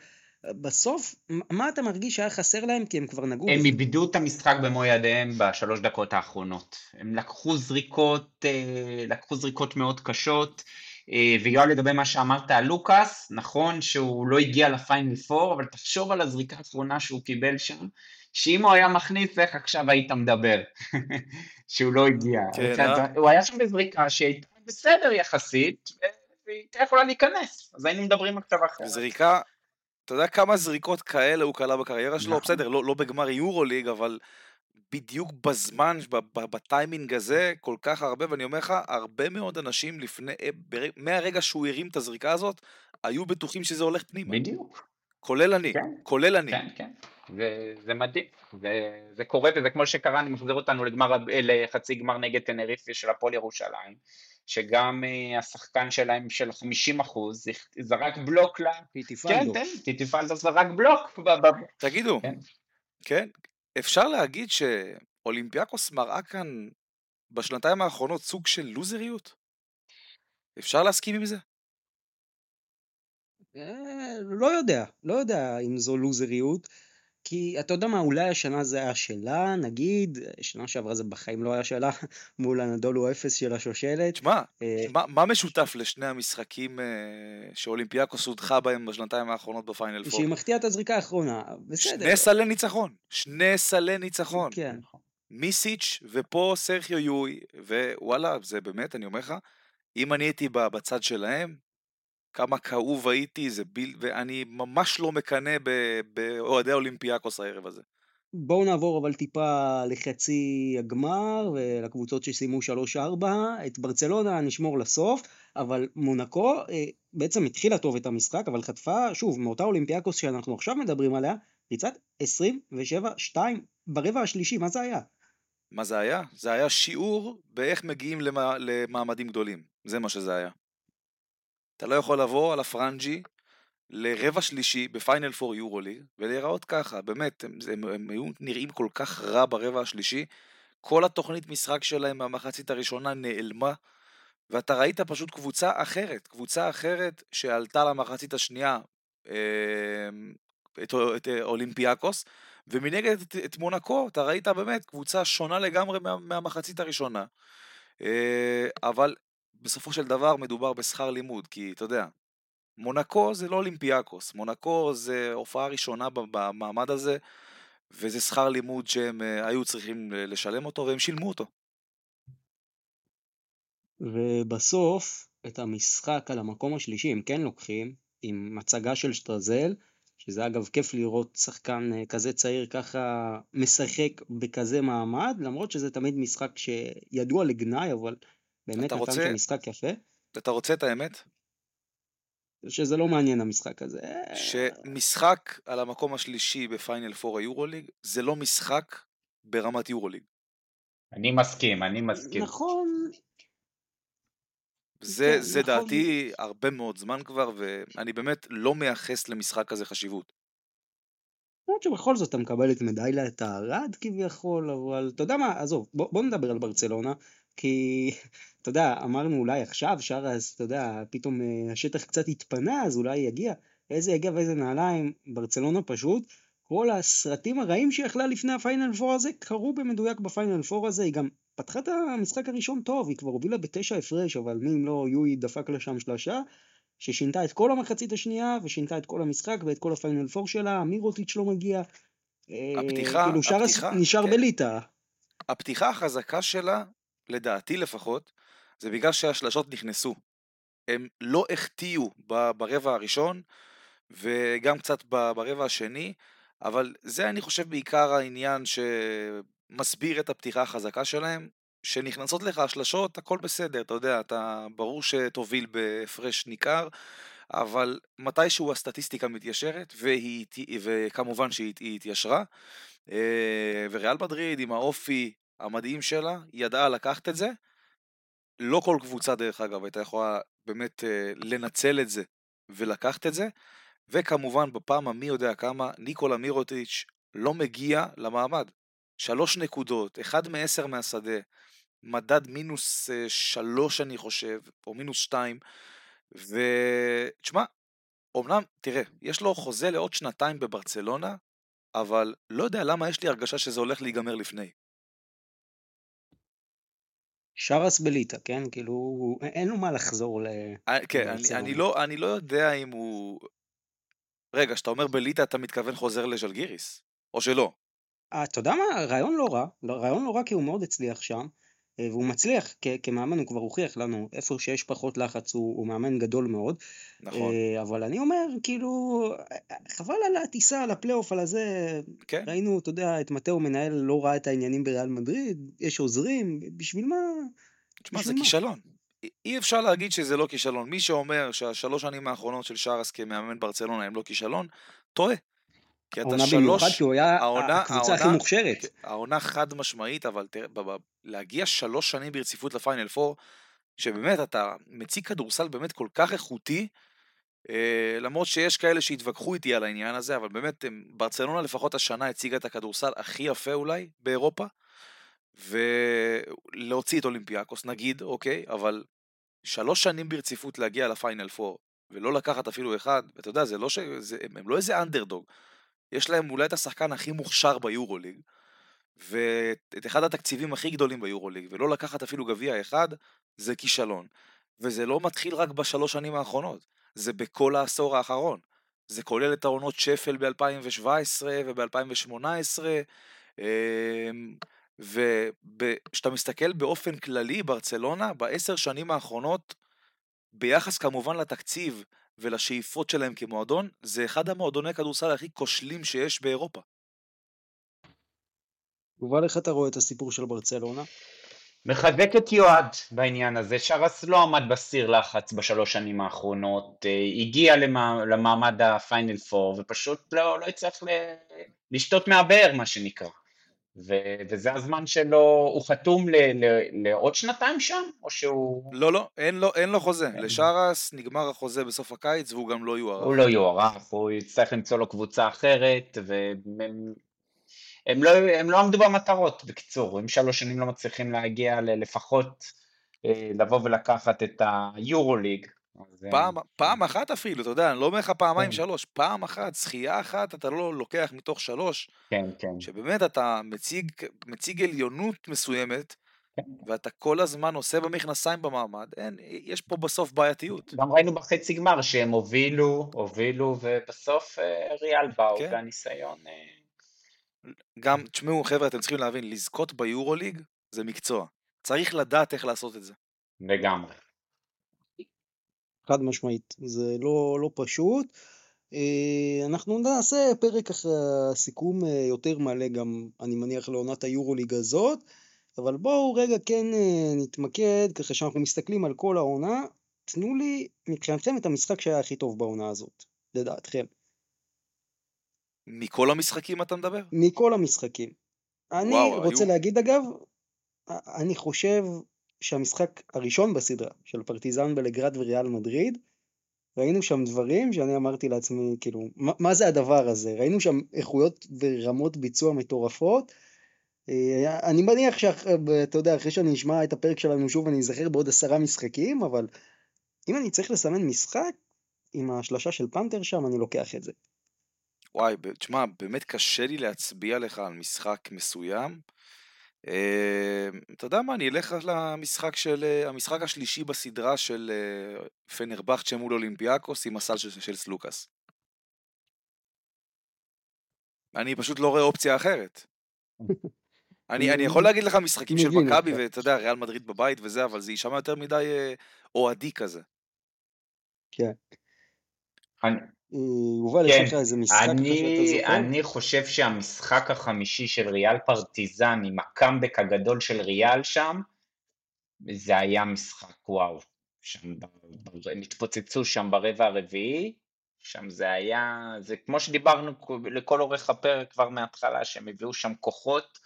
S2: אה, בסוף, מה אתה מרגיש שהיה חסר להם? כי הם כבר נגעו...
S5: הם איבדו את המשחק במו ידיהם בשלוש דקות האחרונות. הם לקחו זריקות, אה, לקחו זריקות מאוד קשות. אה, ויואל לגבי מה שאמרת על לוקאס, נכון שהוא לא הגיע לפיינל פור, אבל תחשוב על הזריקה האחרונה שהוא קיבל שם, שאם הוא היה מכניס, איך עכשיו היית מדבר, שהוא לא הגיע. כן, אה? הוא היה שם בזריקה שהייתה בסדר יחסית, והיא יכולה להיכנס, אז היינו מדברים עכשיו אחרת.
S4: זריקה, אתה יודע כמה זריקות כאלה הוא כלה בקריירה שלו? נכון. בסדר, לא, לא בגמר יורו ליג, אבל בדיוק בזמן, בטיימינג הזה, כל כך הרבה, ואני אומר לך, הרבה מאוד אנשים לפני, אה, מהרגע שהוא הרים את הזריקה הזאת, היו בטוחים שזה הולך פנימה.
S5: בדיוק.
S4: כולל אני, כן, כולל אני.
S5: כן, כן, זה, זה מדהים, זה, זה קורה וזה כמו שקרה, אני מחזיר אותנו לגמר, לחצי גמר נגד טנריפי של הפועל ירושלים, שגם uh, השחקן שלהם של 50 אחוז זרק בלוק ל...
S2: טיטיפלדו.
S5: כן, כן, טיטיפלדו זרק בלוק.
S4: תגידו, כן, כן אפשר להגיד שאולימפיאקוס מראה כאן בשנתיים האחרונות סוג של לוזריות? אפשר להסכים עם זה?
S2: אה, לא יודע, לא יודע אם זו לוזריות. כי אתה יודע מה, אולי השנה זה היה שלה, נגיד, שנה שעברה זה בחיים לא היה שלה, מול הנדולו אפס של השושלת.
S4: תשמע, אה, מה, מה משותף לשני המשחקים אה, שאולימפיאקוס הודחה בהם בשנתיים האחרונות בפיינל פור?
S2: שהיא מחטיאה את הזריקה האחרונה, בסדר.
S4: שני סלי ניצחון, שני סלי ניצחון. כן. מיסיץ' ופה סרחיו יואי, ווואלה, זה באמת, אני אומר לך, אם אני הייתי בצד שלהם, כמה כאוב הייתי, זה ביל... ואני ממש לא מקנא באוהדי אולימפיאקוס הערב הזה.
S2: בואו נעבור אבל טיפה לחצי הגמר ולקבוצות שסיימו 3-4. את ברצלונה נשמור לסוף, אבל מונקו אה, בעצם התחילה טוב את המשחק, אבל חטפה, שוב, מאותה אולימפיאקוס שאנחנו עכשיו מדברים עליה, ריצת 27-2 ברבע השלישי, מה זה היה?
S4: מה זה היה? זה היה שיעור באיך מגיעים למעמדים גדולים, זה מה שזה היה. אתה לא יכול לבוא על הפרנג'י לרבע שלישי בפיינל פור יורוליג ולהיראות ככה, באמת, הם, הם, הם היו נראים כל כך רע ברבע השלישי, כל התוכנית משחק שלהם במחצית הראשונה נעלמה, ואתה ראית פשוט קבוצה אחרת, קבוצה אחרת שעלתה למחצית השנייה, אה, את, את אולימפיאקוס, ומנגד את, את מונקו, אתה ראית באמת קבוצה שונה לגמרי מה, מהמחצית הראשונה. אה, אבל בסופו של דבר מדובר בשכר לימוד, כי אתה יודע, מונקו זה לא אולימפיאקוס, מונקו זה הופעה ראשונה במעמד הזה, וזה שכר לימוד שהם אה, היו צריכים לשלם אותו, והם שילמו אותו.
S2: ובסוף, את המשחק על המקום השלישי הם כן לוקחים, עם הצגה של שטרזל, שזה אגב כיף לראות שחקן אה, כזה צעיר ככה משחק בכזה מעמד, למרות שזה תמיד משחק שידוע לגנאי, אבל באמת נתן שם משחק יפה.
S4: אתה רוצה את האמת?
S2: שזה לא מעניין המשחק הזה.
S4: שמשחק על המקום השלישי בפיינל פור היורוליג זה לא משחק ברמת יורוליג.
S5: אני מסכים, אני מסכים.
S2: נכון.
S4: זה, כן, זה נכון. דעתי הרבה מאוד זמן כבר, ואני באמת לא מייחס למשחק הזה חשיבות.
S2: למרות שבכל זאת אתה מקבל את מדליית הארד כביכול, אבל אתה יודע מה, עזוב, בוא, בוא נדבר על ברצלונה, כי אתה יודע, אמרנו אולי עכשיו, שאראס, אתה יודע, פתאום אה, השטח קצת התפנה, אז אולי יגיע. איזה יגיע ואיזה נעליים, ברצלונה פשוט. כל הסרטים הרעים שיכלה לפני הפיינל פור הזה, קרו במדויק בפיינל פור הזה, היא גם פתחה את המשחק הראשון טוב, היא כבר הובילה בתשע הפרש, אבל מי אם לא יואי דפק לה שם שלושה, ששינתה את כל המחצית השנייה, ושינתה את כל המשחק ואת כל הפיינל פור שלה, מירוטיץ' לא מגיע.
S4: הפתיחה, כאילו
S2: שרס הפתיחה, נשאר כן. בליטא.
S4: הפתיחה החזקה שלה, לדעתי לפחות, זה בגלל שהשלשות נכנסו. הם לא החטיאו ברבע הראשון, וגם קצת ברבע השני, אבל זה אני חושב בעיקר העניין שמסביר את הפתיחה החזקה שלהם, שנכנסות לך השלשות, הכל בסדר, אתה יודע, אתה ברור שתוביל בהפרש ניכר, אבל מתישהו הסטטיסטיקה מתיישרת, והיא, וכמובן שהיא התיישרה, אה, וריאל מדריד עם האופי המדהים שלה, ידעה לקחת את זה, לא כל קבוצה דרך אגב הייתה יכולה באמת אה, לנצל את זה ולקחת את זה, וכמובן בפעם המי יודע כמה ניקולה מירוטיץ' לא מגיע למעמד. שלוש נקודות, אחד מעשר מהשדה, מדד מינוס אה, שלוש אני חושב, או מינוס שתיים, ותשמע, אמנם, תראה, יש לו חוזה לעוד שנתיים בברצלונה, אבל לא יודע למה יש לי הרגשה שזה הולך להיגמר לפני.
S2: שרס בליטא, כן? כאילו, אין לו מה לחזור ל...
S4: אה, כן, אני, אני, לא, אני לא יודע אם הוא... רגע, כשאתה אומר בליטא אתה מתכוון חוזר לז'לגיריס? או שלא?
S2: אה, אתה יודע מה? רעיון לא רע. רעיון לא רע כי הוא מאוד הצליח שם. אה, והוא מצליח כ- כמאמן, הוא כבר הוכיח לנו, איפה שיש פחות לחץ הוא, הוא מאמן גדול מאוד.
S4: נכון.
S2: אבל אני אומר, כאילו, חבל על הטיסה, על הפלייאוף, על הזה.
S4: כן.
S2: ראינו, אתה יודע, את מטאו מנהל לא ראה את העניינים בריאל מדריד, יש עוזרים, בשביל מה?
S4: תשמע, זה מה? כישלון. אי אפשר להגיד שזה לא כישלון. מי שאומר שהשלוש שנים האחרונות של שרס כמאמן ברצלונה הם לא כישלון, טועה.
S2: כי אתה שלוש... העונה במיוחד, כי הוא היה העונה, הקבוצה העונה, הכי מוכשרת.
S4: העונה חד משמעית, אבל תראה, להגיע שלוש שנים ברציפות לפיינל פור, שבאמת אתה מציג כדורסל באמת כל כך איכותי, אה, למרות שיש כאלה שהתווכחו איתי על העניין הזה, אבל באמת ברצלונה לפחות השנה הציגה את הכדורסל הכי יפה אולי באירופה, ולהוציא את אולימפיאקוס נגיד, אוקיי, אבל שלוש שנים ברציפות להגיע לפיינל פור, ולא לקחת אפילו אחד, ואתה יודע, זה לא ש... זה, הם, הם לא איזה אנדרדוג. יש להם אולי את השחקן הכי מוכשר ביורוליג, ואת אחד התקציבים הכי גדולים ביורוליג, ולא לקחת אפילו גביע אחד, זה כישלון. וזה לא מתחיל רק בשלוש שנים האחרונות, זה בכל העשור האחרון. זה כולל את העונות שפל ב-2017 וב-2018, וכשאתה מסתכל באופן כללי, ברצלונה, בעשר שנים האחרונות, ביחס כמובן לתקציב ולשאיפות שלהם כמועדון, זה אחד המועדוני כדורסל הכי כושלים שיש באירופה.
S2: יובל, איך אתה רואה את הסיפור של ברצלונה?
S5: מחזק את יועד בעניין הזה, שרס לא עמד בסיר לחץ בשלוש שנים האחרונות, אה, הגיע למעמד הפיינל פור ופשוט לא, לא הצליח לשתות מהבאר מה שנקרא. ו- וזה הזמן שלו, הוא חתום ל- ל- לעוד שנתיים שם, או שהוא...
S4: לא, לא, אין לו, אין לו חוזה. אין. לשרס נגמר החוזה בסוף הקיץ והוא גם לא יוארך.
S5: הוא לא יוארך, הוא יצטרך למצוא לו קבוצה אחרת, והם הם לא, הם לא עמדו במטרות, בקיצור, אם שלוש שנים לא מצליחים להגיע לפחות אה, לבוא ולקחת את היורוליג,
S4: פעם, פעם אחת אפילו, אתה יודע, אני לא אומר לך פעמיים כן. שלוש, פעם אחת, זכייה אחת, אתה לא לוקח מתוך שלוש.
S5: כן, כן.
S4: שבאמת אתה מציג, מציג עליונות מסוימת, ואתה כל הזמן עושה במכנסיים במעמד, אין, יש פה בסוף בעייתיות.
S5: גם ראינו בחצי גמר שהם הובילו, הובילו, ובסוף אה, ריאל באו,
S4: כן.
S5: והניסיון... אה,
S4: גם, תשמעו חבר'ה, אתם צריכים להבין, לזכות ביורוליג זה מקצוע. צריך לדעת איך לעשות את זה.
S5: לגמרי.
S2: חד משמעית, זה לא, לא פשוט. אה, אנחנו נעשה פרק אחרי הסיכום אה, יותר מלא גם, אני מניח, לעונת היורוליג הזאת, אבל בואו רגע כן אה, נתמקד, ככה שאנחנו מסתכלים על כל העונה, תנו לי מבחינתכם את המשחק שהיה הכי טוב בעונה הזאת, לדעתכם.
S4: מכל המשחקים אתה מדבר?
S2: מכל המשחקים. אני
S4: וואו,
S2: רוצה
S4: היו-
S2: להגיד אגב, אני חושב שהמשחק הראשון בסדרה של פרטיזן בלגרד וריאל מדריד, ראינו שם דברים שאני אמרתי לעצמי, כאילו, מה, מה זה הדבר הזה? ראינו שם איכויות ורמות ביצוע מטורפות. אה, אני מניח שאתה יודע, אחרי שאני אשמע את הפרק שלנו שוב, אני אזכר בעוד עשרה משחקים, אבל אם אני צריך לסמן משחק, עם השלושה של פנתר שם, אני לוקח את זה.
S4: וואי, תשמע, באמת קשה לי להצביע לך על משחק מסוים. אה, אתה יודע מה, אני אלך למשחק של, אה, המשחק השלישי בסדרה של אה, פנרבכצ'ה מול אולימפיאקוס עם הסל של, של סלוקאס. אני פשוט לא רואה אופציה אחרת. אני, אני יכול להגיד לך משחקים של מכבי. ואתה יודע, ריאל מדריד בבית וזה, אבל זה יישמע יותר מדי אוהדי כזה.
S2: כן. אה, יובל,
S5: כן,
S2: יש לך איזה משחק
S5: אני,
S2: זוכר?
S5: אני חושב שהמשחק החמישי של ריאל פרטיזן עם הקאמבק הגדול של ריאל שם, זה היה משחק וואו. שם הם התפוצצו שם ברבע הרביעי, שם זה היה, זה כמו שדיברנו לכל אורך הפרק כבר מההתחלה, שהם הביאו שם כוחות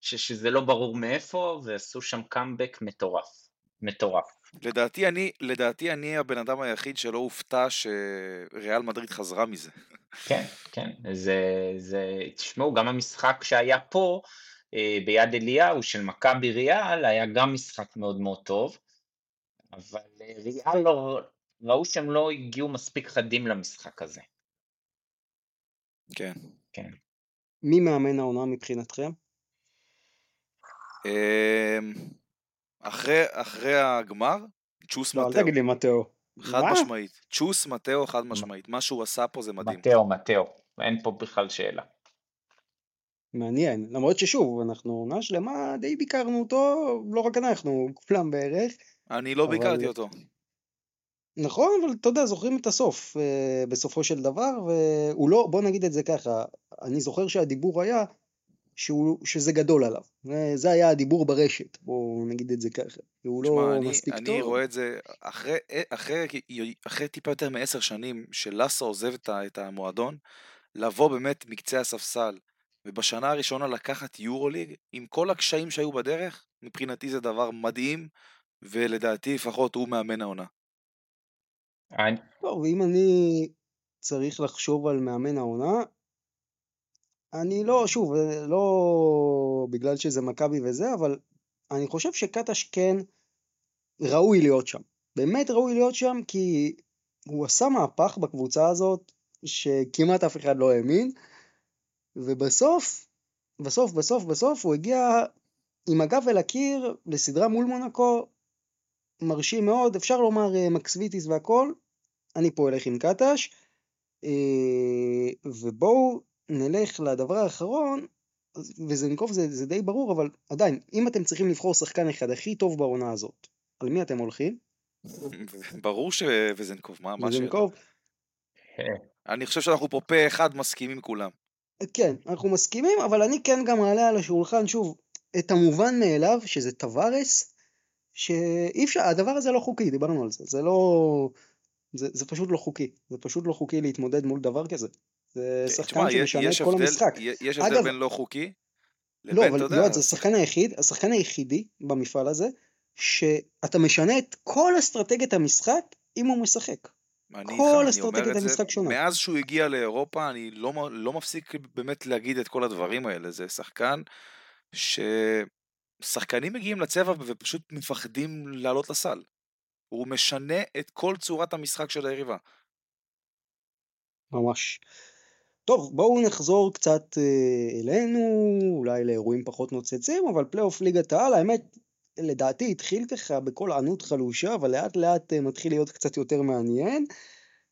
S5: ש, שזה לא ברור מאיפה, ועשו שם קאמבק מטורף. מטורף.
S4: לדעתי אני, לדעתי אני הבן אדם היחיד שלא הופתע שריאל מדריד חזרה מזה.
S5: כן, כן, זה, זה, תשמעו, גם המשחק שהיה פה אה, ביד אליהו של מכבי ריאל היה גם משחק מאוד מאוד טוב, אבל אה, ריאל לא, ראו שהם לא הגיעו מספיק חדים למשחק הזה.
S4: כן.
S5: כן.
S2: מי מאמן העונה מבחינתכם?
S4: אמ, אחרי, אחרי הגמר, צ'וס
S2: לא, אל
S4: מטאו.
S2: תגיד לי מתאו.
S4: חד
S2: מה?
S4: משמעית. צ'וס מטאו חד משמעית. מה שהוא עשה פה זה מדהים.
S5: מטאו, מטאו, אין פה בכלל שאלה.
S2: מעניין, למרות ששוב, אנחנו עונה שלמה די ביקרנו אותו, לא רק אנחנו, כולם בערך.
S4: אני לא
S2: אבל-
S4: ביקרתי אותו.
S2: נכון, אבל אתה יודע, זוכרים את הסוף אה, בסופו של דבר, והוא לא, בוא נגיד את זה ככה, אני זוכר שהדיבור היה שהוא, שזה גדול עליו. זה היה הדיבור ברשת, בואו נגיד את זה ככה. הוא
S4: תשמע,
S2: לא
S4: אני,
S2: מספיק
S4: אני
S2: טוב.
S4: רואה את זה אחרי, אחרי, אחרי טיפה יותר מעשר שנים שלאסו עוזב את, המועדון, לבוא באמת מקצה הספסל, ובשנה הראשונה לקחת יורוליג, עם כל הקשיים שהיו בדרך, מבחינתי זה דבר מדהים, ולדעתי לפחות הוא מאמן העונה.
S5: אני,
S2: טוב, ואם אני צריך לחשוב על מאמן העונה, אני לא, שוב, אה, לא בגלל שזה מכבי וזה, אבל אני חושב שקטש כן ראוי להיות שם. באמת ראוי להיות שם, כי הוא עשה מהפך בקבוצה הזאת, שכמעט אף אחד לא האמין, ובסוף, בסוף, בסוף, בסוף, הוא הגיע עם הגב אל הקיר לסדרה מול מונקו, מרשים מאוד, אפשר לומר אה, מקסוויטיס והכל, אני פה אלך עם קטש, אה, ובואו נלך לדבר האחרון, וזנקוב זה, זה די ברור, אבל עדיין, אם אתם צריכים לבחור שחקן אחד הכי טוב בעונה הזאת, על מי אתם הולכים?
S4: ברור שווזנקוב, מה, מה השאלה?
S2: וזנקוב,
S4: אני חושב שאנחנו פה פה אחד מסכימים כולם.
S2: כן, אנחנו מסכימים, אבל אני כן גם מעלה על השולחן שוב את המובן מאליו, שזה טווארס, שאי אפשר, הדבר הזה לא חוקי, דיברנו על זה, זה לא, זה, זה פשוט לא חוקי, זה פשוט לא חוקי להתמודד מול דבר כזה. זה
S4: תשמע,
S2: שחקן שמשנה את כל המשחק.
S4: יש הבדל בין לא חוקי
S2: לא,
S4: לבין,
S2: אבל
S4: אתה יודע,
S2: יועד, זה השחקן היחיד, השחקן היחידי במפעל הזה, שאתה משנה את כל אסטרטגיית המשחק אם הוא משחק. כל אסטרטגיית המשחק שונה.
S4: מאז שהוא הגיע לאירופה אני לא, לא מפסיק באמת להגיד את כל הדברים האלה, זה שחקן ששחקנים מגיעים לצבע ופשוט מפחדים לעלות לסל. הוא משנה את כל צורת המשחק של היריבה.
S2: ממש. טוב, בואו נחזור קצת אה, אלינו, אולי לאירועים פחות נוצצים, אבל פלייאוף ליגת העל, האמת, לדעתי התחיל ככה בכל ענות חלושה, אבל לאט לאט אה, מתחיל להיות קצת יותר מעניין.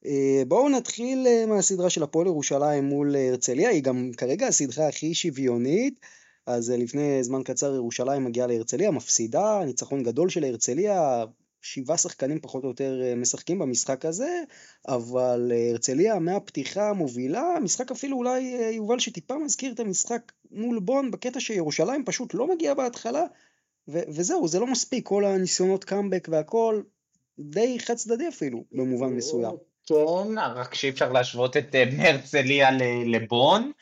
S2: אה, בואו נתחיל מהסדרה של הפועל ירושלים מול הרצליה, היא גם כרגע הסדרה הכי שוויונית. אז לפני זמן קצר ירושלים מגיעה להרצליה, מפסידה, ניצחון גדול של הרצליה, שבעה שחקנים פחות או יותר אה, משחקים במשחק הזה, אבל אה, הרצליה מהפתיחה מובילה, משחק אפילו אולי אה, יובל שטיפה מזכיר את המשחק מול בון בקטע שירושלים פשוט לא מגיעה בהתחלה, ו- וזהו, זה לא מספיק, כל הניסיונות קאמבק והכל, די חד צדדי אפילו, במובן מסוים.
S5: כן, רק שאי אפשר להשוות את בני הרצליה לבון,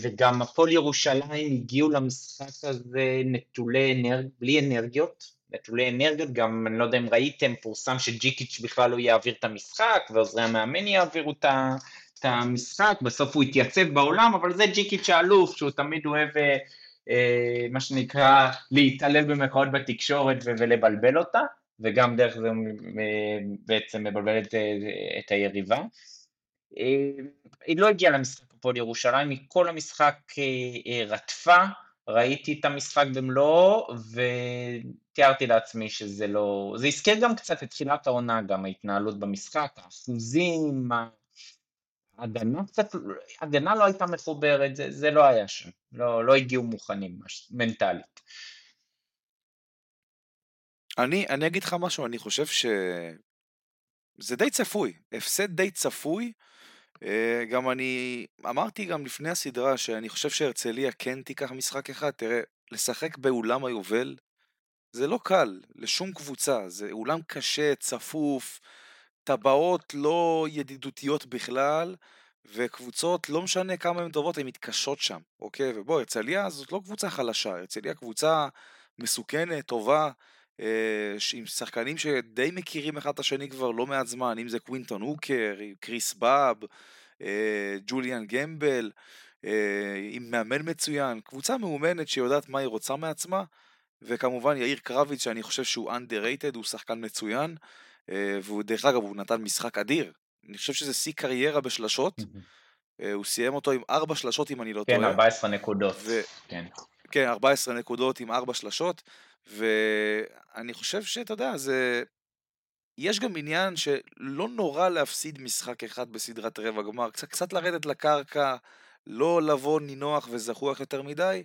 S5: וגם הפועל ירושלים הגיעו למשחק הזה נטולי אנרג... בלי אנרגיות, נטולי אנרגיות, גם אני לא יודע אם ראיתם, פורסם שג'יקיץ' בכלל לא יעביר את המשחק, ועוזרי המאמן יעבירו את המשחק, בסוף הוא יתייצב בעולם, אבל זה ג'יקיץ' האלוף, שהוא תמיד אוהב, אה, אה, מה שנקרא, להתעלל במקורות בתקשורת ולבלבל אותה, וגם דרך זה הוא אה, בעצם מבלבל את, את היריבה. היא לא הגיעה למשחק הפועל ירושלים, היא כל המשחק רטפה, ראיתי את המשחק במלואו, ותיארתי לעצמי שזה לא... זה הזכיר גם קצת את תחילת העונה, גם ההתנהלות במשחק, האחוזים, ההגנה קצת, ההגנה לא הייתה מחוברת, זה, זה לא היה שם, לא, לא הגיעו מוכנים מנטלית.
S4: אני, אני אגיד לך משהו, אני חושב ש... זה די צפוי, הפסד די צפוי, גם אני אמרתי גם לפני הסדרה שאני חושב שהרצליה כן תיקח משחק אחד, תראה, לשחק באולם היובל זה לא קל לשום קבוצה, זה אולם קשה, צפוף, טבעות לא ידידותיות בכלל, וקבוצות, לא משנה כמה הן טובות, הן מתקשות שם, אוקיי? ובוא, הרצליה זאת לא קבוצה חלשה, הרצליה קבוצה מסוכנת, טובה, אה, עם שחקנים שדי מכירים אחד את השני כבר לא מעט זמן, אם זה קווינטון הוקר, קריס באב, אה, ג'וליאן גמבל, אה, עם מאמן מצוין, קבוצה מאומנת שיודעת מה היא רוצה מעצמה, וכמובן יאיר קרביץ שאני חושב שהוא underrated, הוא שחקן מצוין, והוא דרך אגב הוא נתן משחק אדיר, אני חושב שזה שיא קריירה בשלשות, הוא סיים אותו עם ארבע שלשות אם אני לא
S5: כן, טועה. כן, 14 נקודות. ו...
S4: כן. כן, 14 נקודות עם ארבע שלשות, ואני חושב שאתה יודע, זה... יש גם עניין שלא נורא להפסיד משחק אחד בסדרת רבע גמר, קצת, קצת לרדת לקרקע, לא לבוא נינוח וזחוח יותר מדי,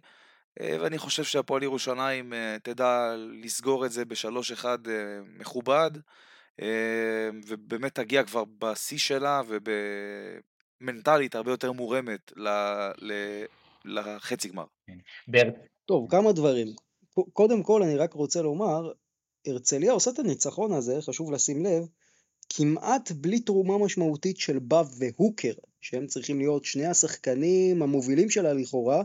S4: אה, ואני חושב שהפועל ירושלים אה, תדע לסגור את זה בשלוש אחד אה, מכובד, ובאמת תגיע כבר בשיא שלה ובמנטלית הרבה יותר מורמת לחצי גמר.
S2: כן. טוב, כמה דברים. קודם כל אני רק רוצה לומר, הרצליה עושה את הניצחון הזה, חשוב לשים לב, כמעט בלי תרומה משמעותית של בב והוקר, שהם צריכים להיות שני השחקנים המובילים שלה לכאורה,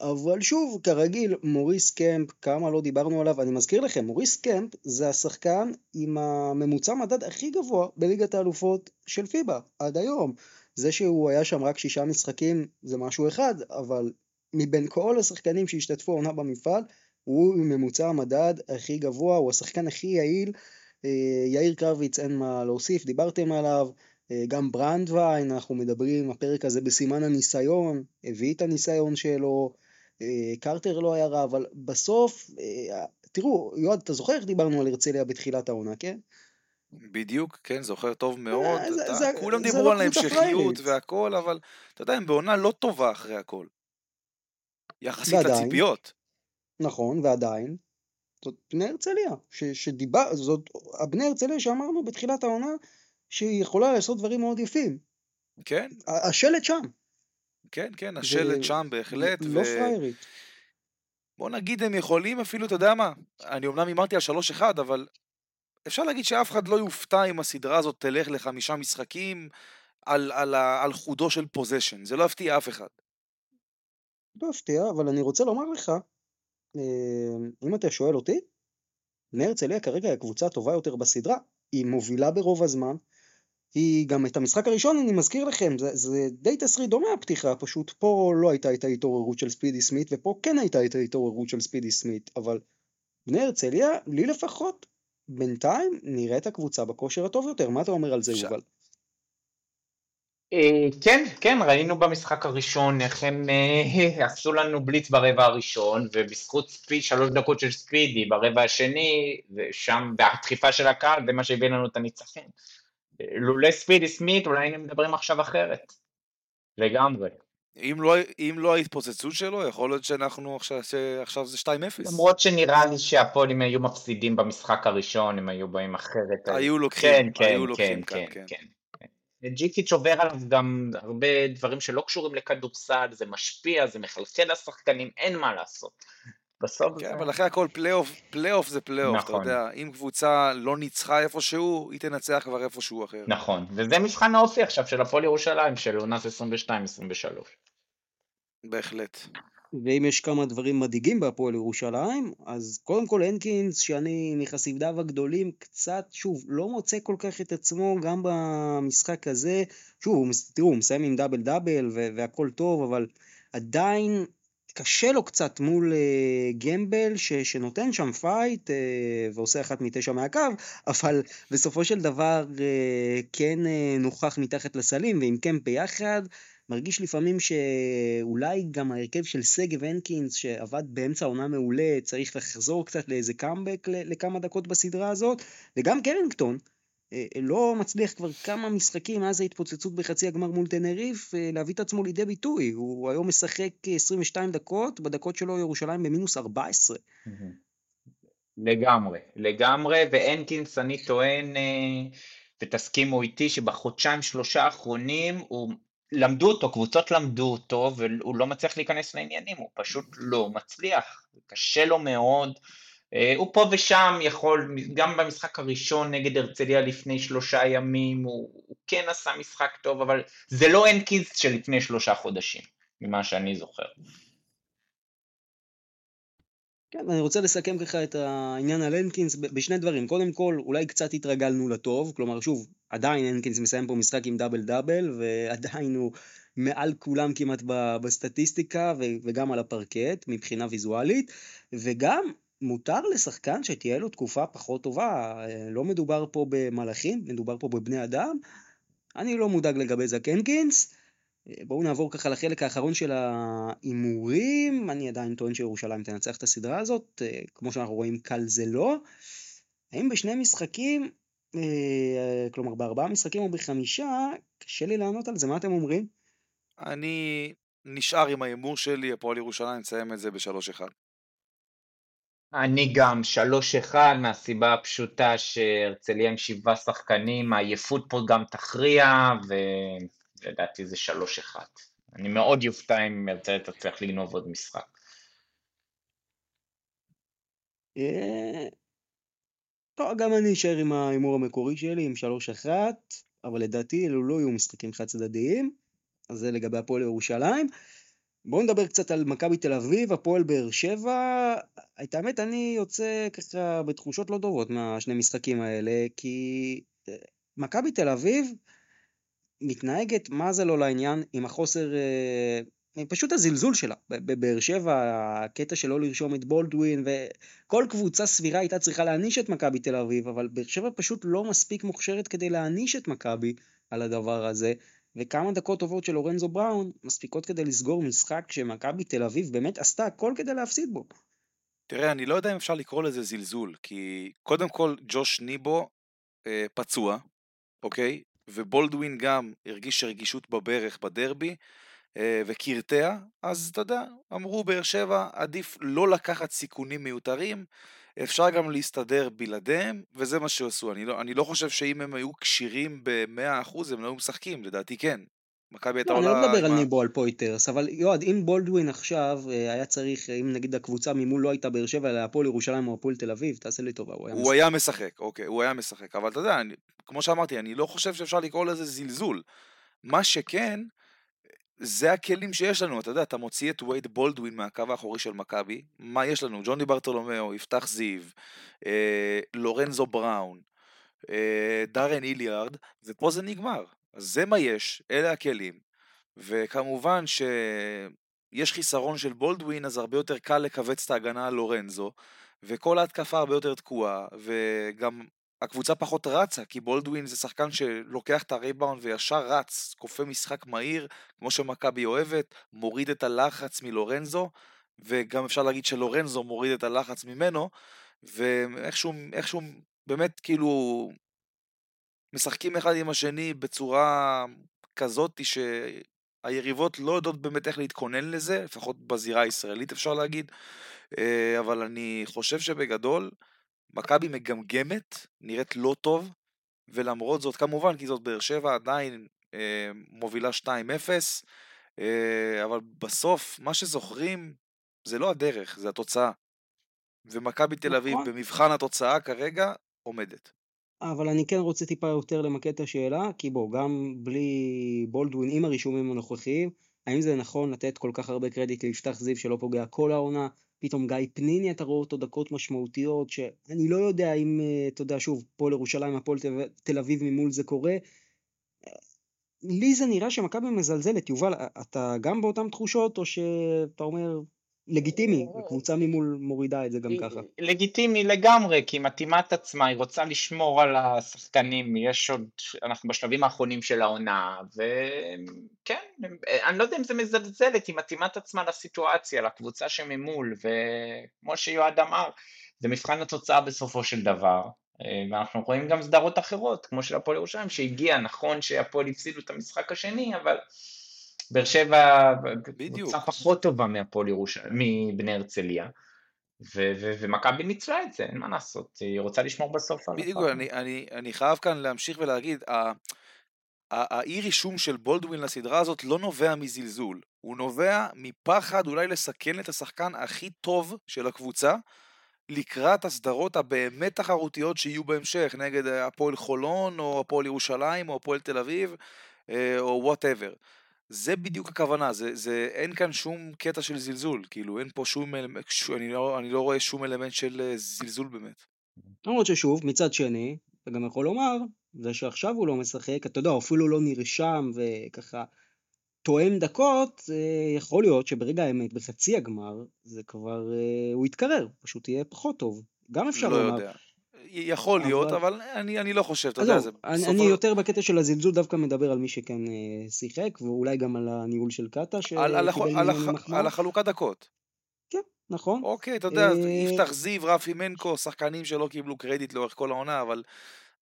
S2: אבל שוב, כרגיל, מוריס קמפ, כמה לא דיברנו עליו, אני מזכיר לכם, מוריס קמפ זה השחקן עם הממוצע מדד הכי גבוה בליגת האלופות של פיבה, עד היום. זה שהוא היה שם רק שישה משחקים זה משהו אחד, אבל מבין כל השחקנים שהשתתפו עונה במפעל, הוא ממוצע המדד הכי גבוה, הוא השחקן הכי יעיל. אה, יאיר קרביץ אין מה להוסיף, דיברתם עליו. אה, גם ברנדווין, אנחנו מדברים, הפרק הזה בסימן הניסיון, הביא את הניסיון שלו, אה, קרטר לא היה רע, אבל בסוף, תראו, יועד, אתה זוכר איך דיברנו על הרצליה בתחילת העונה, כן?
S4: בדיוק, כן, זוכר טוב מאוד. זה, זה, כולם דיברו לא על ההמשכיות והכל, אבל אתה יודע, הם בעונה לא טובה אחרי הכל. יחסית לציפיות.
S2: נכון, ועדיין, זאת בני הרצליה, ש, שדיבר, זאת הבני הרצליה שאמרנו בתחילת העונה, שהיא יכולה לעשות דברים מאוד יפים.
S4: כן.
S2: השלט שם.
S4: כן, כן, השלט ו... שם בהחלט.
S2: לא ו... פריירית.
S4: בוא נגיד הם יכולים אפילו, אתה יודע מה, אני אמנם הימרתי על 3-1, אבל אפשר להגיד שאף אחד לא יופתע אם הסדרה הזאת תלך לחמישה משחקים על, על, על חודו של פוזיישן, זה לא יפתיע אף אחד.
S2: לא יפתיע, אבל אני רוצה לומר לך אם אתה שואל אותי, בני הרצליה כרגע היא הקבוצה הטובה יותר בסדרה, היא מובילה ברוב הזמן, היא גם את המשחק הראשון אני מזכיר לכם, זה, זה די תסריט דומה הפתיחה, פשוט פה לא הייתה את ההתעוררות של ספידי סמית ופה כן הייתה את ההתעוררות של ספידי סמית, אבל בני הרצליה, לי לפחות, בינתיים נראית הקבוצה בכושר הטוב יותר, מה אתה אומר על זה ש... יובל?
S5: אה, כן, כן, ראינו במשחק הראשון איך הם אה, עשו לנו בליץ ברבע הראשון, ובזכות ספיד, שלוש דקות של ספידי ברבע השני, ושם, והדחיפה של הקהל, זה מה שהביא לנו את הניצחון. לולא ספידי סמית, אולי היינו מדברים עכשיו אחרת. לגמרי.
S4: אם לא, אם לא ההתפוצצות שלו, יכול להיות שאנחנו עכשיו, שעכשיו זה 2-0.
S5: למרות שנראה לי שהפועל אם היו מפסידים במשחק הראשון, הם היו באים אחרת.
S4: היו לוקחים,
S5: כן, כן,
S4: היו
S5: כן,
S4: לוקחים
S5: כן,
S4: כאן,
S5: כן, כן. ג'יקיץ' עובר עליו גם הרבה דברים שלא קשורים לכדורסל, זה משפיע, זה מחלחל לשחקנים, אין מה לעשות. בסוף
S4: כן,
S5: זה...
S4: אבל אחרי הכל פלייאוף, פלייאוף זה פלייאוף, אתה
S5: נכון.
S4: יודע, אם קבוצה לא ניצחה איפשהו, היא תנצח כבר איפשהו אחר.
S5: נכון, וזה מבחן האופי עכשיו של הפועל ירושלים, של עונת 22-23.
S4: בהחלט.
S2: ואם יש כמה דברים מדאיגים בהפועל ירושלים, אז קודם כל הנקינס, שאני מחסידיו הגדולים, קצת, שוב, לא מוצא כל כך את עצמו גם במשחק הזה. שוב, תראו, הוא מסיים עם דאבל דאבל והכל טוב, אבל עדיין קשה לו קצת מול אה, גמבל ש- שנותן שם פייט אה, ועושה אחת מתשע מהקו, אבל בסופו של דבר אה, כן אה, נוכח מתחת לסלים, ועם קמפ ביחד, מרגיש לפעמים שאולי גם ההרכב של שגב הנקינס, שעבד באמצע העונה מעולה, צריך לחזור קצת לאיזה קאמבק לכמה דקות בסדרה הזאת, וגם קרינגטון. אה, לא מצליח כבר כמה משחקים מאז ההתפוצצות בחצי הגמר מול טנריף אה, להביא את עצמו לידי ביטוי. הוא היום משחק 22 דקות, בדקות שלו ירושלים במינוס 14.
S5: לגמרי, לגמרי, והנקינס אני טוען, אה, ותסכימו איתי, שבחודשיים שלושה האחרונים הוא, למדו אותו, קבוצות למדו אותו, והוא לא מצליח להיכנס לעניינים, הוא פשוט לא מצליח, קשה לו מאוד. אה, הוא פה ושם יכול, גם במשחק הראשון נגד הרצליה לפני שלושה ימים, הוא, הוא כן עשה משחק טוב, אבל זה לא הנקינס של לפני שלושה חודשים, ממה שאני זוכר.
S2: כן, אני רוצה לסכם ככה את העניין על הנקינס בשני דברים. קודם כל, אולי קצת התרגלנו לטוב, כלומר, שוב, עדיין הנקינס מסיים פה משחק עם דאבל דאבל, ועדיין הוא מעל כולם כמעט בסטטיסטיקה וגם על הפרקט מבחינה ויזואלית, וגם מותר לשחקן שתהיה לו תקופה פחות טובה, אה, לא מדובר פה במלאכים, מדובר פה בבני אדם. אני לא מודאג לגבי זק הנקינס. בואו נעבור ככה לחלק האחרון של ההימורים. אני עדיין טוען שירושלים תנצח את הסדרה הזאת, אה, כמו שאנחנו רואים קל זה לא. האם בשני משחקים, אה, כלומר בארבעה משחקים או בחמישה, קשה לי לענות על זה, מה אתם אומרים?
S4: אני נשאר עם ההימור שלי, הפועל ירושלים, נסיים את זה ב-3-1.
S5: אני גם 3-1 מהסיבה הפשוטה שהרצליה עם שבעה שחקנים, העייפות פה גם תכריע, ולדעתי זה 3-1. אני מאוד יופתע אם הרצליה תצליח לגנוב עוד משחק.
S2: אה, טוב, גם אני אשאר עם ההימור המקורי שלי, עם 3-1, אבל לדעתי אלו לא יהיו משחקים חד צדדיים, אז זה לגבי הפועל ירושלים. בואו נדבר קצת על מכבי תל אביב, הפועל באר שבע. את האמת, אני יוצא ככה בתחושות לא טובות מהשני משחקים האלה, כי אה, מכבי תל אביב מתנהגת, מה זה לא לעניין, עם החוסר, אה, פשוט הזלזול שלה. בבאר שבע, הקטע שלא לרשום את בולדווין, וכל קבוצה סבירה הייתה צריכה להעניש את מכבי תל אביב, אבל באר שבע פשוט לא מספיק מוכשרת כדי להעניש את מכבי על הדבר הזה. וכמה דקות טובות של לורנזו בראון מספיקות כדי לסגור משחק שמכבי תל אביב באמת עשתה הכל כדי להפסיד בו.
S4: תראה, אני לא יודע אם אפשר לקרוא לזה זלזול, כי קודם כל ג'וש ניבו אה, פצוע, אוקיי? ובולדווין גם הרגיש רגישות בברך בדרבי, אה, וקרטע, אז אתה יודע, אמרו באר שבע, עדיף לא לקחת סיכונים מיותרים, אפשר גם להסתדר בלעדיהם, וזה מה שעשו. אני לא, אני לא חושב שאם הם היו כשירים ב-100% הם לא היו משחקים, לדעתי כן. מכבי הייתה
S2: לא, אני
S4: עולה...
S2: לא מדבר על ניבו על פויתרס, אבל יועד, אם בולדווין עכשיו אה, היה צריך, אה, אם נגיד הקבוצה ממול לא הייתה באר שבע, אלא הפועל ירושלים או הפועל תל אביב, תעשה לי טובה, הוא היה
S4: הוא
S2: משחק.
S4: היה משחק, אוקיי, הוא היה משחק, אבל אתה יודע, אני, כמו שאמרתי, אני לא חושב שאפשר לקרוא לזה זלזול. מה שכן, זה הכלים שיש לנו, אתה יודע, אתה מוציא את וייד בולדווין מהקו האחורי של מכבי, מה יש לנו? ג'וני ברטולומיאו, יפתח זיו, אה, לורנזו בראון, אה, דארן איליארד, ופה זה נגמר. אז זה מה יש, אלה הכלים. וכמובן שיש חיסרון של בולדווין, אז הרבה יותר קל לכווץ את ההגנה על לורנזו, וכל ההתקפה הרבה יותר תקועה, וגם הקבוצה פחות רצה, כי בולדווין זה שחקן שלוקח את הריבאונד וישר רץ, כופה משחק מהיר, כמו שמכבי אוהבת, מוריד את הלחץ מלורנזו, וגם אפשר להגיד שלורנזו מוריד את הלחץ ממנו, ואיכשהו, איכשהו, באמת כאילו, משחקים אחד עם השני בצורה כזאת שהיריבות לא יודעות באמת איך להתכונן לזה, לפחות בזירה הישראלית אפשר להגיד, אה, אבל אני חושב שבגדול, מכבי מגמגמת, נראית לא טוב, ולמרות זאת, כמובן, כי זאת באר שבע עדיין אה, מובילה 2-0, אה, אבל בסוף, מה שזוכרים זה לא הדרך, זה התוצאה. ומכבי תל אביב
S2: נכון.
S4: במבחן התוצאה כרגע עומדת.
S2: אבל אני כן רוצה טיפה יותר למקד את השאלה, כי בוא, גם בלי בולדווין עם הרישומים הנוכחיים, האם זה נכון לתת כל כך הרבה קרדיט ליפתח זיו שלא פוגע כל העונה? פתאום גיא פניני אתה רואה אותו דקות משמעותיות, שאני לא יודע אם, אה, אתה יודע, שוב, פועל ירושלים, הפועל תל- אביב ממול זה קורה. לי זה נראה שמכבי מזלזלת, יובל, אתה גם באותן תחושות, או שאתה אומר, לגיטימי, הקבוצה ממול מורידה את זה גם ככה.
S5: לגיטימי לגמרי, כי היא מתאימה את עצמה, היא רוצה לשמור על השחקנים, יש עוד, אנחנו בשלבים האחרונים של העונה, וכן, אני לא יודע אם זה מזלזלת, היא מתאימה את עצמה לסיטואציה, לקבוצה שממול, וכמו שיועד אמר, זה מבחן התוצאה בסופו של דבר, ואנחנו רואים גם סדרות אחרות, כמו של הפועל ירושלים, שהגיע, נכון שהפועל הפסידו את המשחק השני, אבל באר שבע קבוצה פחות טובה מהפועל ירושלים, מבני הרצליה, ו- ו- ומכבי ניצלה את זה, אין מה לעשות, היא רוצה לשמור בסוף על...
S4: בדיוק, אני, אני, אני חייב כאן להמשיך ולהגיד, האי רישום של בולדווין לסדרה הזאת לא נובע מזלזול, הוא נובע מפחד אולי לסכן את השחקן הכי טוב של הקבוצה, לקראת הסדרות הבאמת תחרותיות שיהיו בהמשך, נגד הפועל חולון, או הפועל ירושלים, או הפועל תל אביב, אה, או whatever. זה בדיוק הכוונה, זה, זה, אין כאן שום קטע של זלזול, כאילו אין פה שום, אני לא, אני לא רואה שום אלמנט של אה, זלזול באמת.
S2: למרות ששוב, מצד שני, אתה גם יכול לומר, זה שעכשיו הוא לא משחק, אתה יודע, הוא אפילו לא נרשם וככה תואם דקות, יכול להיות שברגע האמת, בחצי הגמר, זה כבר, אה, הוא יתקרר, פשוט יהיה פחות טוב. גם אפשר
S4: לא
S2: לומר.
S4: יודע. יכול להיות, אבל, אבל אני, אני לא חושב, אתה יודע, זה
S2: אני,
S4: בסוף...
S2: אני יותר בקטע של הזלזול דווקא מדבר על מי שכן אה, שיחק, ואולי גם על הניהול של קאטה,
S4: על, החלוקת דקות.
S2: כן, נכון.
S4: אוקיי, אתה יודע,
S2: אה,
S4: יפתח זיו, רפי מנקו, שחקנים שלא קיבלו קרדיט לאורך כל העונה, אבל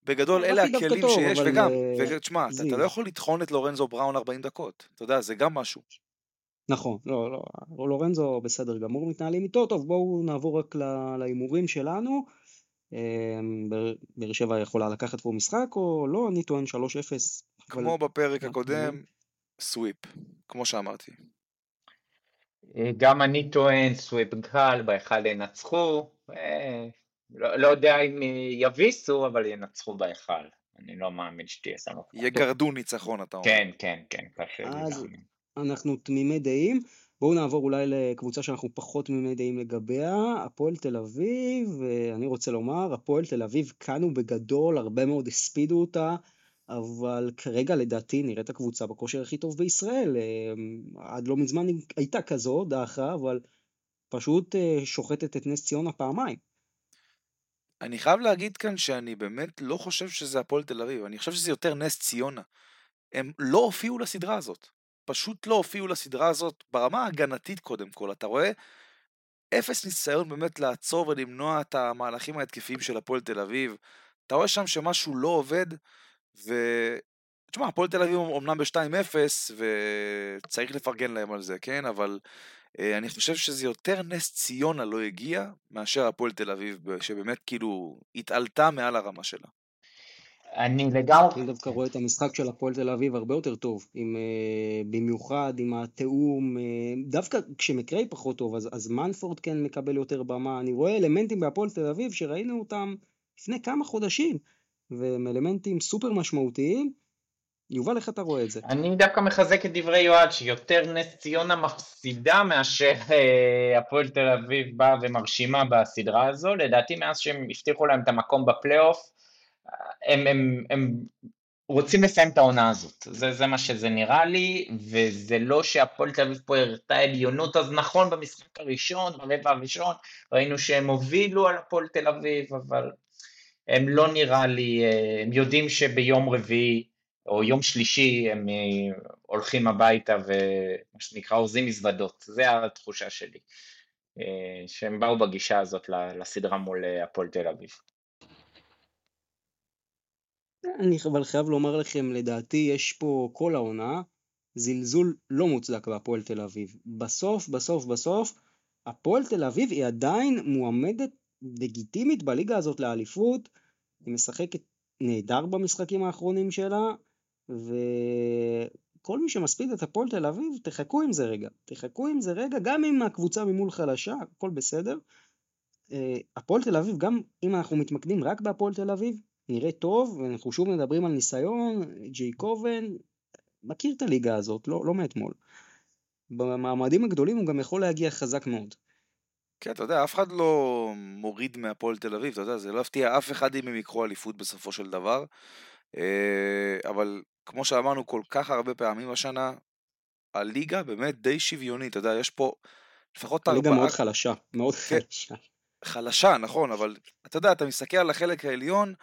S4: בגדול אלה
S2: רפי דווקא
S4: הכלים
S2: טוב,
S4: שיש,
S2: אבל,
S4: וגם,
S2: אה,
S4: ותשמע, אתה. אתה לא יכול לטחון את לורנזו בראון 40 דקות, אתה יודע, זה גם משהו.
S2: נכון, לא, לא, לורנזו בסדר גמור מתנהלים איתו, טוב בואו נעבור רק להימורים שלנו. אמ, באר- שבע יכולה לקחת פה משחק או לא, אני טוען 3-0. אבל-
S4: כמו בפרק
S2: אה,
S4: הקודם, סוויפ, כמו שאמרתי.
S5: גם אני טוען, סוויפ קל, בהיכל ינצחו, אה, לא, לא יודע אם יביסו, אבל ינצחו בהיכל. אני לא מאמין שתהיה סמכות.
S4: יגרדו ניצחון, אתה אומר.
S5: כן, כן, כן, קשה לי
S2: אז-
S5: להאמין.
S2: אנחנו תמימי דעים. בואו נעבור אולי לקבוצה שאנחנו פחות תמימי דעים לגביה, הפועל תל אביב, ואני רוצה לומר, הפועל תל אביב כאן ובגדול, הרבה מאוד הספידו אותה, אבל כרגע לדעתי נראית הקבוצה בכושר הכי טוב בישראל. אמ, עד לא מזמן הייתה כזו, דאחה, אבל פשוט אה, שוחטת את נס ציונה פעמיים.
S4: אני חייב להגיד כאן שאני באמת לא חושב שזה הפועל תל אביב, אני חושב שזה יותר נס ציונה. הם לא הופיעו לסדרה הזאת. פשוט לא הופיעו לסדרה הזאת ברמה ההגנתית קודם כל. אתה רואה אפס ניסיון באמת לעצור ולמנוע את המהלכים ההתקפיים של הפועל תל אביב. אתה רואה שם שמשהו לא עובד, ו... תשמע, הפועל תל אביב אומנם ב-2-0, וצריך לפרגן להם על זה, כן? אבל אה, אני חושב שזה יותר נס ציונה לא הגיע, מאשר הפועל תל אביב, שבאמת כאילו התעלתה מעל הרמה שלה.
S5: אני לגמרי...
S2: אני דווקא רואה את המשחק של הפועל תל אביב הרבה יותר טוב, עם, uh, במיוחד עם התיאום, uh, דווקא כשמקריי פחות טוב, אז, אז מנפורד כן מקבל יותר במה, אני רואה אלמנטים בהפועל תל אביב שראינו אותם לפני כמה חודשים, והם אלמנטים סופר משמעותיים. יובל, איך אתה רואה את זה?
S5: אני דווקא מחזק את דברי יועד, שיותר נס ציונה מפסידה מאשר אה, הפועל תל אביב באה ומרשימה בסדרה הזו, לדעתי מאז שהם הבטיחו להם את המקום בפלייאוף, הם, הם, הם רוצים לסיים את העונה הזאת, זה, זה מה שזה נראה לי, וזה לא שהפועל תל אביב פה הראתה עליונות, אז נכון במשחק הראשון, ברבע הראשון, ראינו שהם הובילו על הפועל תל אביב, אבל הם לא נראה לי, אה, הם יודעים שביום רביעי או יום שלישי הם הולכים הביתה ומה שנקרא אורזים מזוודות, זה התחושה שלי, שהם באו בגישה הזאת לסדרה מול הפועל תל אביב.
S2: אני אבל חייב לומר לכם, לדעתי יש פה כל העונה זלזול לא מוצדק בהפועל תל אביב. בסוף, בסוף, בסוף, הפועל תל אביב היא עדיין מועמדת לגיטימית בליגה הזאת לאליפות, היא משחקת נהדר במשחקים האחרונים שלה, וכל מי שמספיד את הפועל תל אביב, תחכו עם זה רגע. תחכו עם זה רגע, גם אם הקבוצה ממול חלשה, הכל בסדר. אה, הפועל תל אביב, גם אם אנחנו מתמקדים רק בהפועל תל אביב, נראה טוב, ואנחנו שוב מדברים על ניסיון, ג'יי קובן, מכיר את הליגה הזאת, לא, לא מאתמול. במעמדים הגדולים הוא גם יכול להגיע חזק מאוד.
S4: כן, אתה יודע, אף אחד לא מוריד מהפועל תל אביב, אתה יודע, זה לא יפתיע אף אחד אם הם יקחו אליפות בסופו של דבר. אה, אבל כמו שאמרנו כל כך הרבה פעמים השנה, הליגה באמת די שוויונית, אתה יודע, יש פה לפחות
S2: ארבעה... הליגה מאוד חלשה, מאוד כן, חלשה.
S4: חלשה, נכון, אבל אתה יודע, אתה מסתכל על החלק העליון,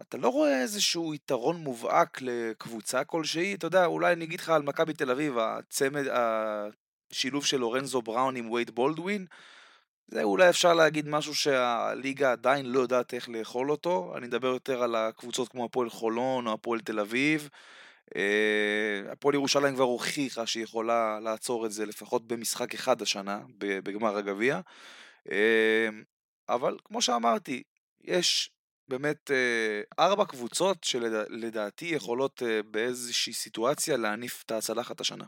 S4: אתה לא רואה איזשהו יתרון מובהק לקבוצה כלשהי, אתה יודע, אולי אני אגיד לך על מכבי תל אביב, הצמד, השילוב של לורנזו בראון עם וייד בולדווין, זה אולי אפשר להגיד משהו שהליגה עדיין לא יודעת איך לאכול אותו, אני מדבר יותר על הקבוצות כמו הפועל חולון או הפועל תל אביב. אה, הפועל ירושלים כבר הוכיחה שהיא יכולה לעצור את זה לפחות במשחק אחד השנה, בגמר הגביע. אה, אבל כמו שאמרתי, יש באמת אה, ארבע קבוצות שלדעתי יכולות באיזושהי סיטואציה להניף את הצלחת השנה.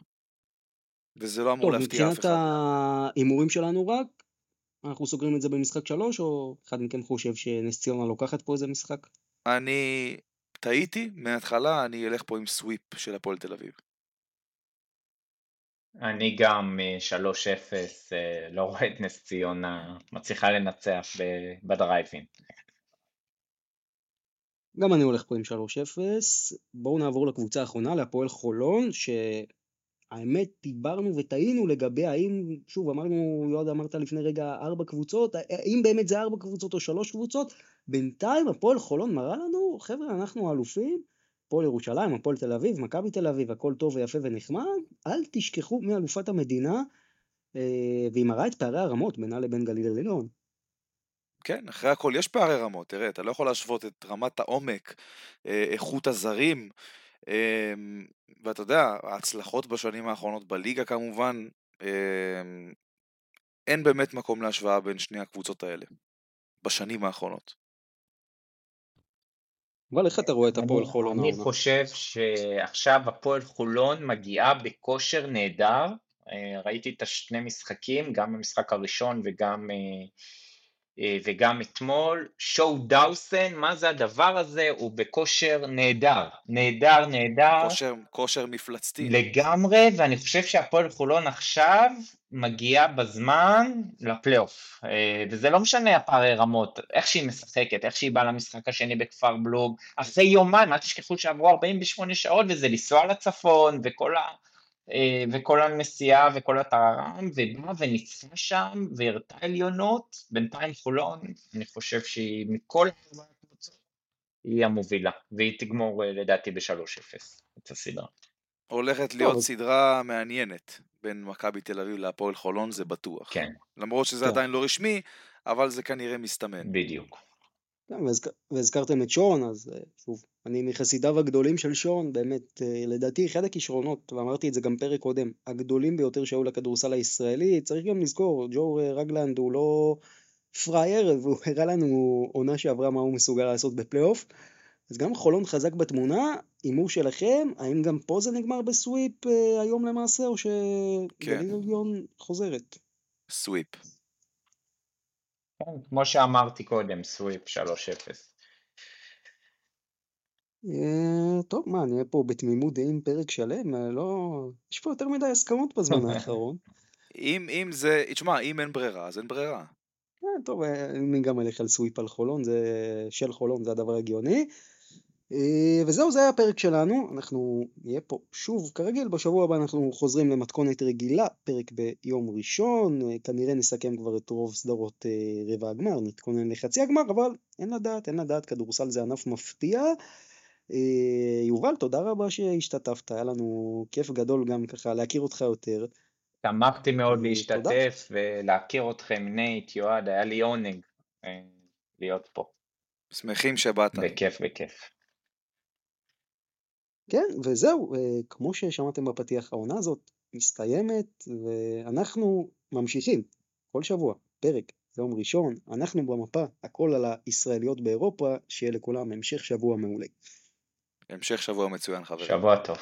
S4: וזה לא אמור להפתיע אף אחד.
S2: מבחינת ההימורים שלנו רק, אנחנו סוגרים את זה במשחק שלוש, או אחד מכם חושב שנס ציונה לוקחת פה איזה משחק?
S4: אני טעיתי מההתחלה, אני אלך פה עם סוויפ של הפועל תל אביב.
S5: אני גם 3-0, אה, אה, לא רואה את נס ציונה מצליחה לנצח בדרייבין.
S2: גם אני הולך פה עם 3-0. בואו נעבור לקבוצה האחרונה, להפועל חולון, ש... האמת, דיברנו וטעינו לגבי האם, שוב, אמרנו, יועד אמרת לפני רגע ארבע קבוצות, האם באמת זה ארבע קבוצות או שלוש קבוצות? בינתיים הפועל חולון מראה לנו, חבר'ה, אנחנו אלופים, הפועל ירושלים, הפועל תל אביב, מכבי תל אביב, הכל טוב ויפה ונחמד, אל תשכחו מי אלופת המדינה, אה, והיא מראה את פערי הרמות בינה לבין גליל עליון.
S4: כן, אחרי הכל יש פערי רמות, תראה, אתה לא יכול להשוות את רמת העומק, אה, איכות הזרים, אמ, ואתה יודע, ההצלחות בשנים האחרונות בליגה כמובן, אמ, אין באמת מקום להשוואה בין שני הקבוצות האלה, בשנים האחרונות.
S2: אבל איך אתה רואה את הפועל חולון?
S5: אני חושב שעכשיו הפועל חולון מגיעה בכושר נהדר, אה, ראיתי את השני משחקים, גם במשחק הראשון וגם אה, אה, וגם אתמול, שואו דאוסן, מה זה הדבר הזה? הוא בכושר נהדר, נהדר, נהדר.
S4: כושר, כושר מפלצתי.
S5: לגמרי, ואני חושב שהפועל חולון עכשיו מגיעה בזמן לפלייאוף. אה, וזה לא משנה הפערי רמות, איך שהיא משחקת, איך שהיא באה למשחק השני בכפר בלוג, אחרי יומיים, אל תשכחו שעברו 48 שעות וזה לנסוע לצפון וכל ה... אה, וכל הנסיעה וכל הטררם, ובאה וניצחה שם, והראתה עליונות, בינתיים חולון, אני חושב שהיא מכל הקבוצות, היא המובילה, והיא תגמור אה, לדעתי ב-3-0 את הסדרה.
S4: הולכת להיות טוב. סדרה מעניינת בין מכבי תל אביב להפועל חולון, זה בטוח.
S5: כן.
S4: למרות שזה טוב. עדיין לא רשמי, אבל זה כנראה מסתמן.
S5: בדיוק.
S2: כן, והזכרתם את שון, אז אה, שוב, אני מחסידיו הגדולים של שון, באמת, אה, לדעתי אחד הכישרונות, ואמרתי את זה גם פרק קודם, הגדולים ביותר שהיו לכדורסל הישראלי, צריך גם לזכור, ג'ו רגלנד הוא לא פראייר, והוא הראה לנו עונה שעברה מה הוא מסוגל לעשות בפלייאוף. אז גם חולון חזק בתמונה, הימור שלכם, האם גם פה זה נגמר בסוויפ אה, היום למעשה, או שגליל כן. עליון חוזרת?
S4: סוויפ.
S5: כן, כמו שאמרתי קודם, סוויפ 3-0.
S2: אה, טוב, מה, נהיה פה בתמימות דעים פרק שלם? אה, לא... יש פה יותר מדי הסכמות בזמן האחרון.
S4: אם, אם זה, תשמע, אם אין ברירה, אז אין ברירה.
S2: טוב, אני גם אלך על סוויפ על חולון, זה של חולון, זה הדבר הגיוני. אה, וזהו, זה היה הפרק שלנו, אנחנו נהיה פה שוב כרגיל, בשבוע הבא אנחנו חוזרים למתכונת רגילה, פרק ביום ראשון, אה, כנראה נסכם כבר את רוב סדרות אה, רבע הגמר, נתכונן לחצי הגמר, אבל אין לדעת, אין לדעת, כדורסל זה ענף מפתיע. יובל, תודה רבה שהשתתפת, היה לנו כיף גדול גם ככה להכיר אותך יותר.
S5: שמחתי מאוד להשתתף ולהכיר אתכם, נייט, יועד, היה לי עונג להיות פה.
S4: שמחים שבאת.
S5: בכיף, בכיף.
S2: כן, וזהו, אה, כמו ששמעתם בפתיח, העונה הזאת מסתיימת, ואנחנו ממשיכים כל שבוע, פרק, יום ראשון, אנחנו במפה, הכל על הישראליות באירופה, שיהיה לכולם המשך שבוע מעולה.
S4: המשך שבוע מצוין, חברים.
S5: שבוע טוב.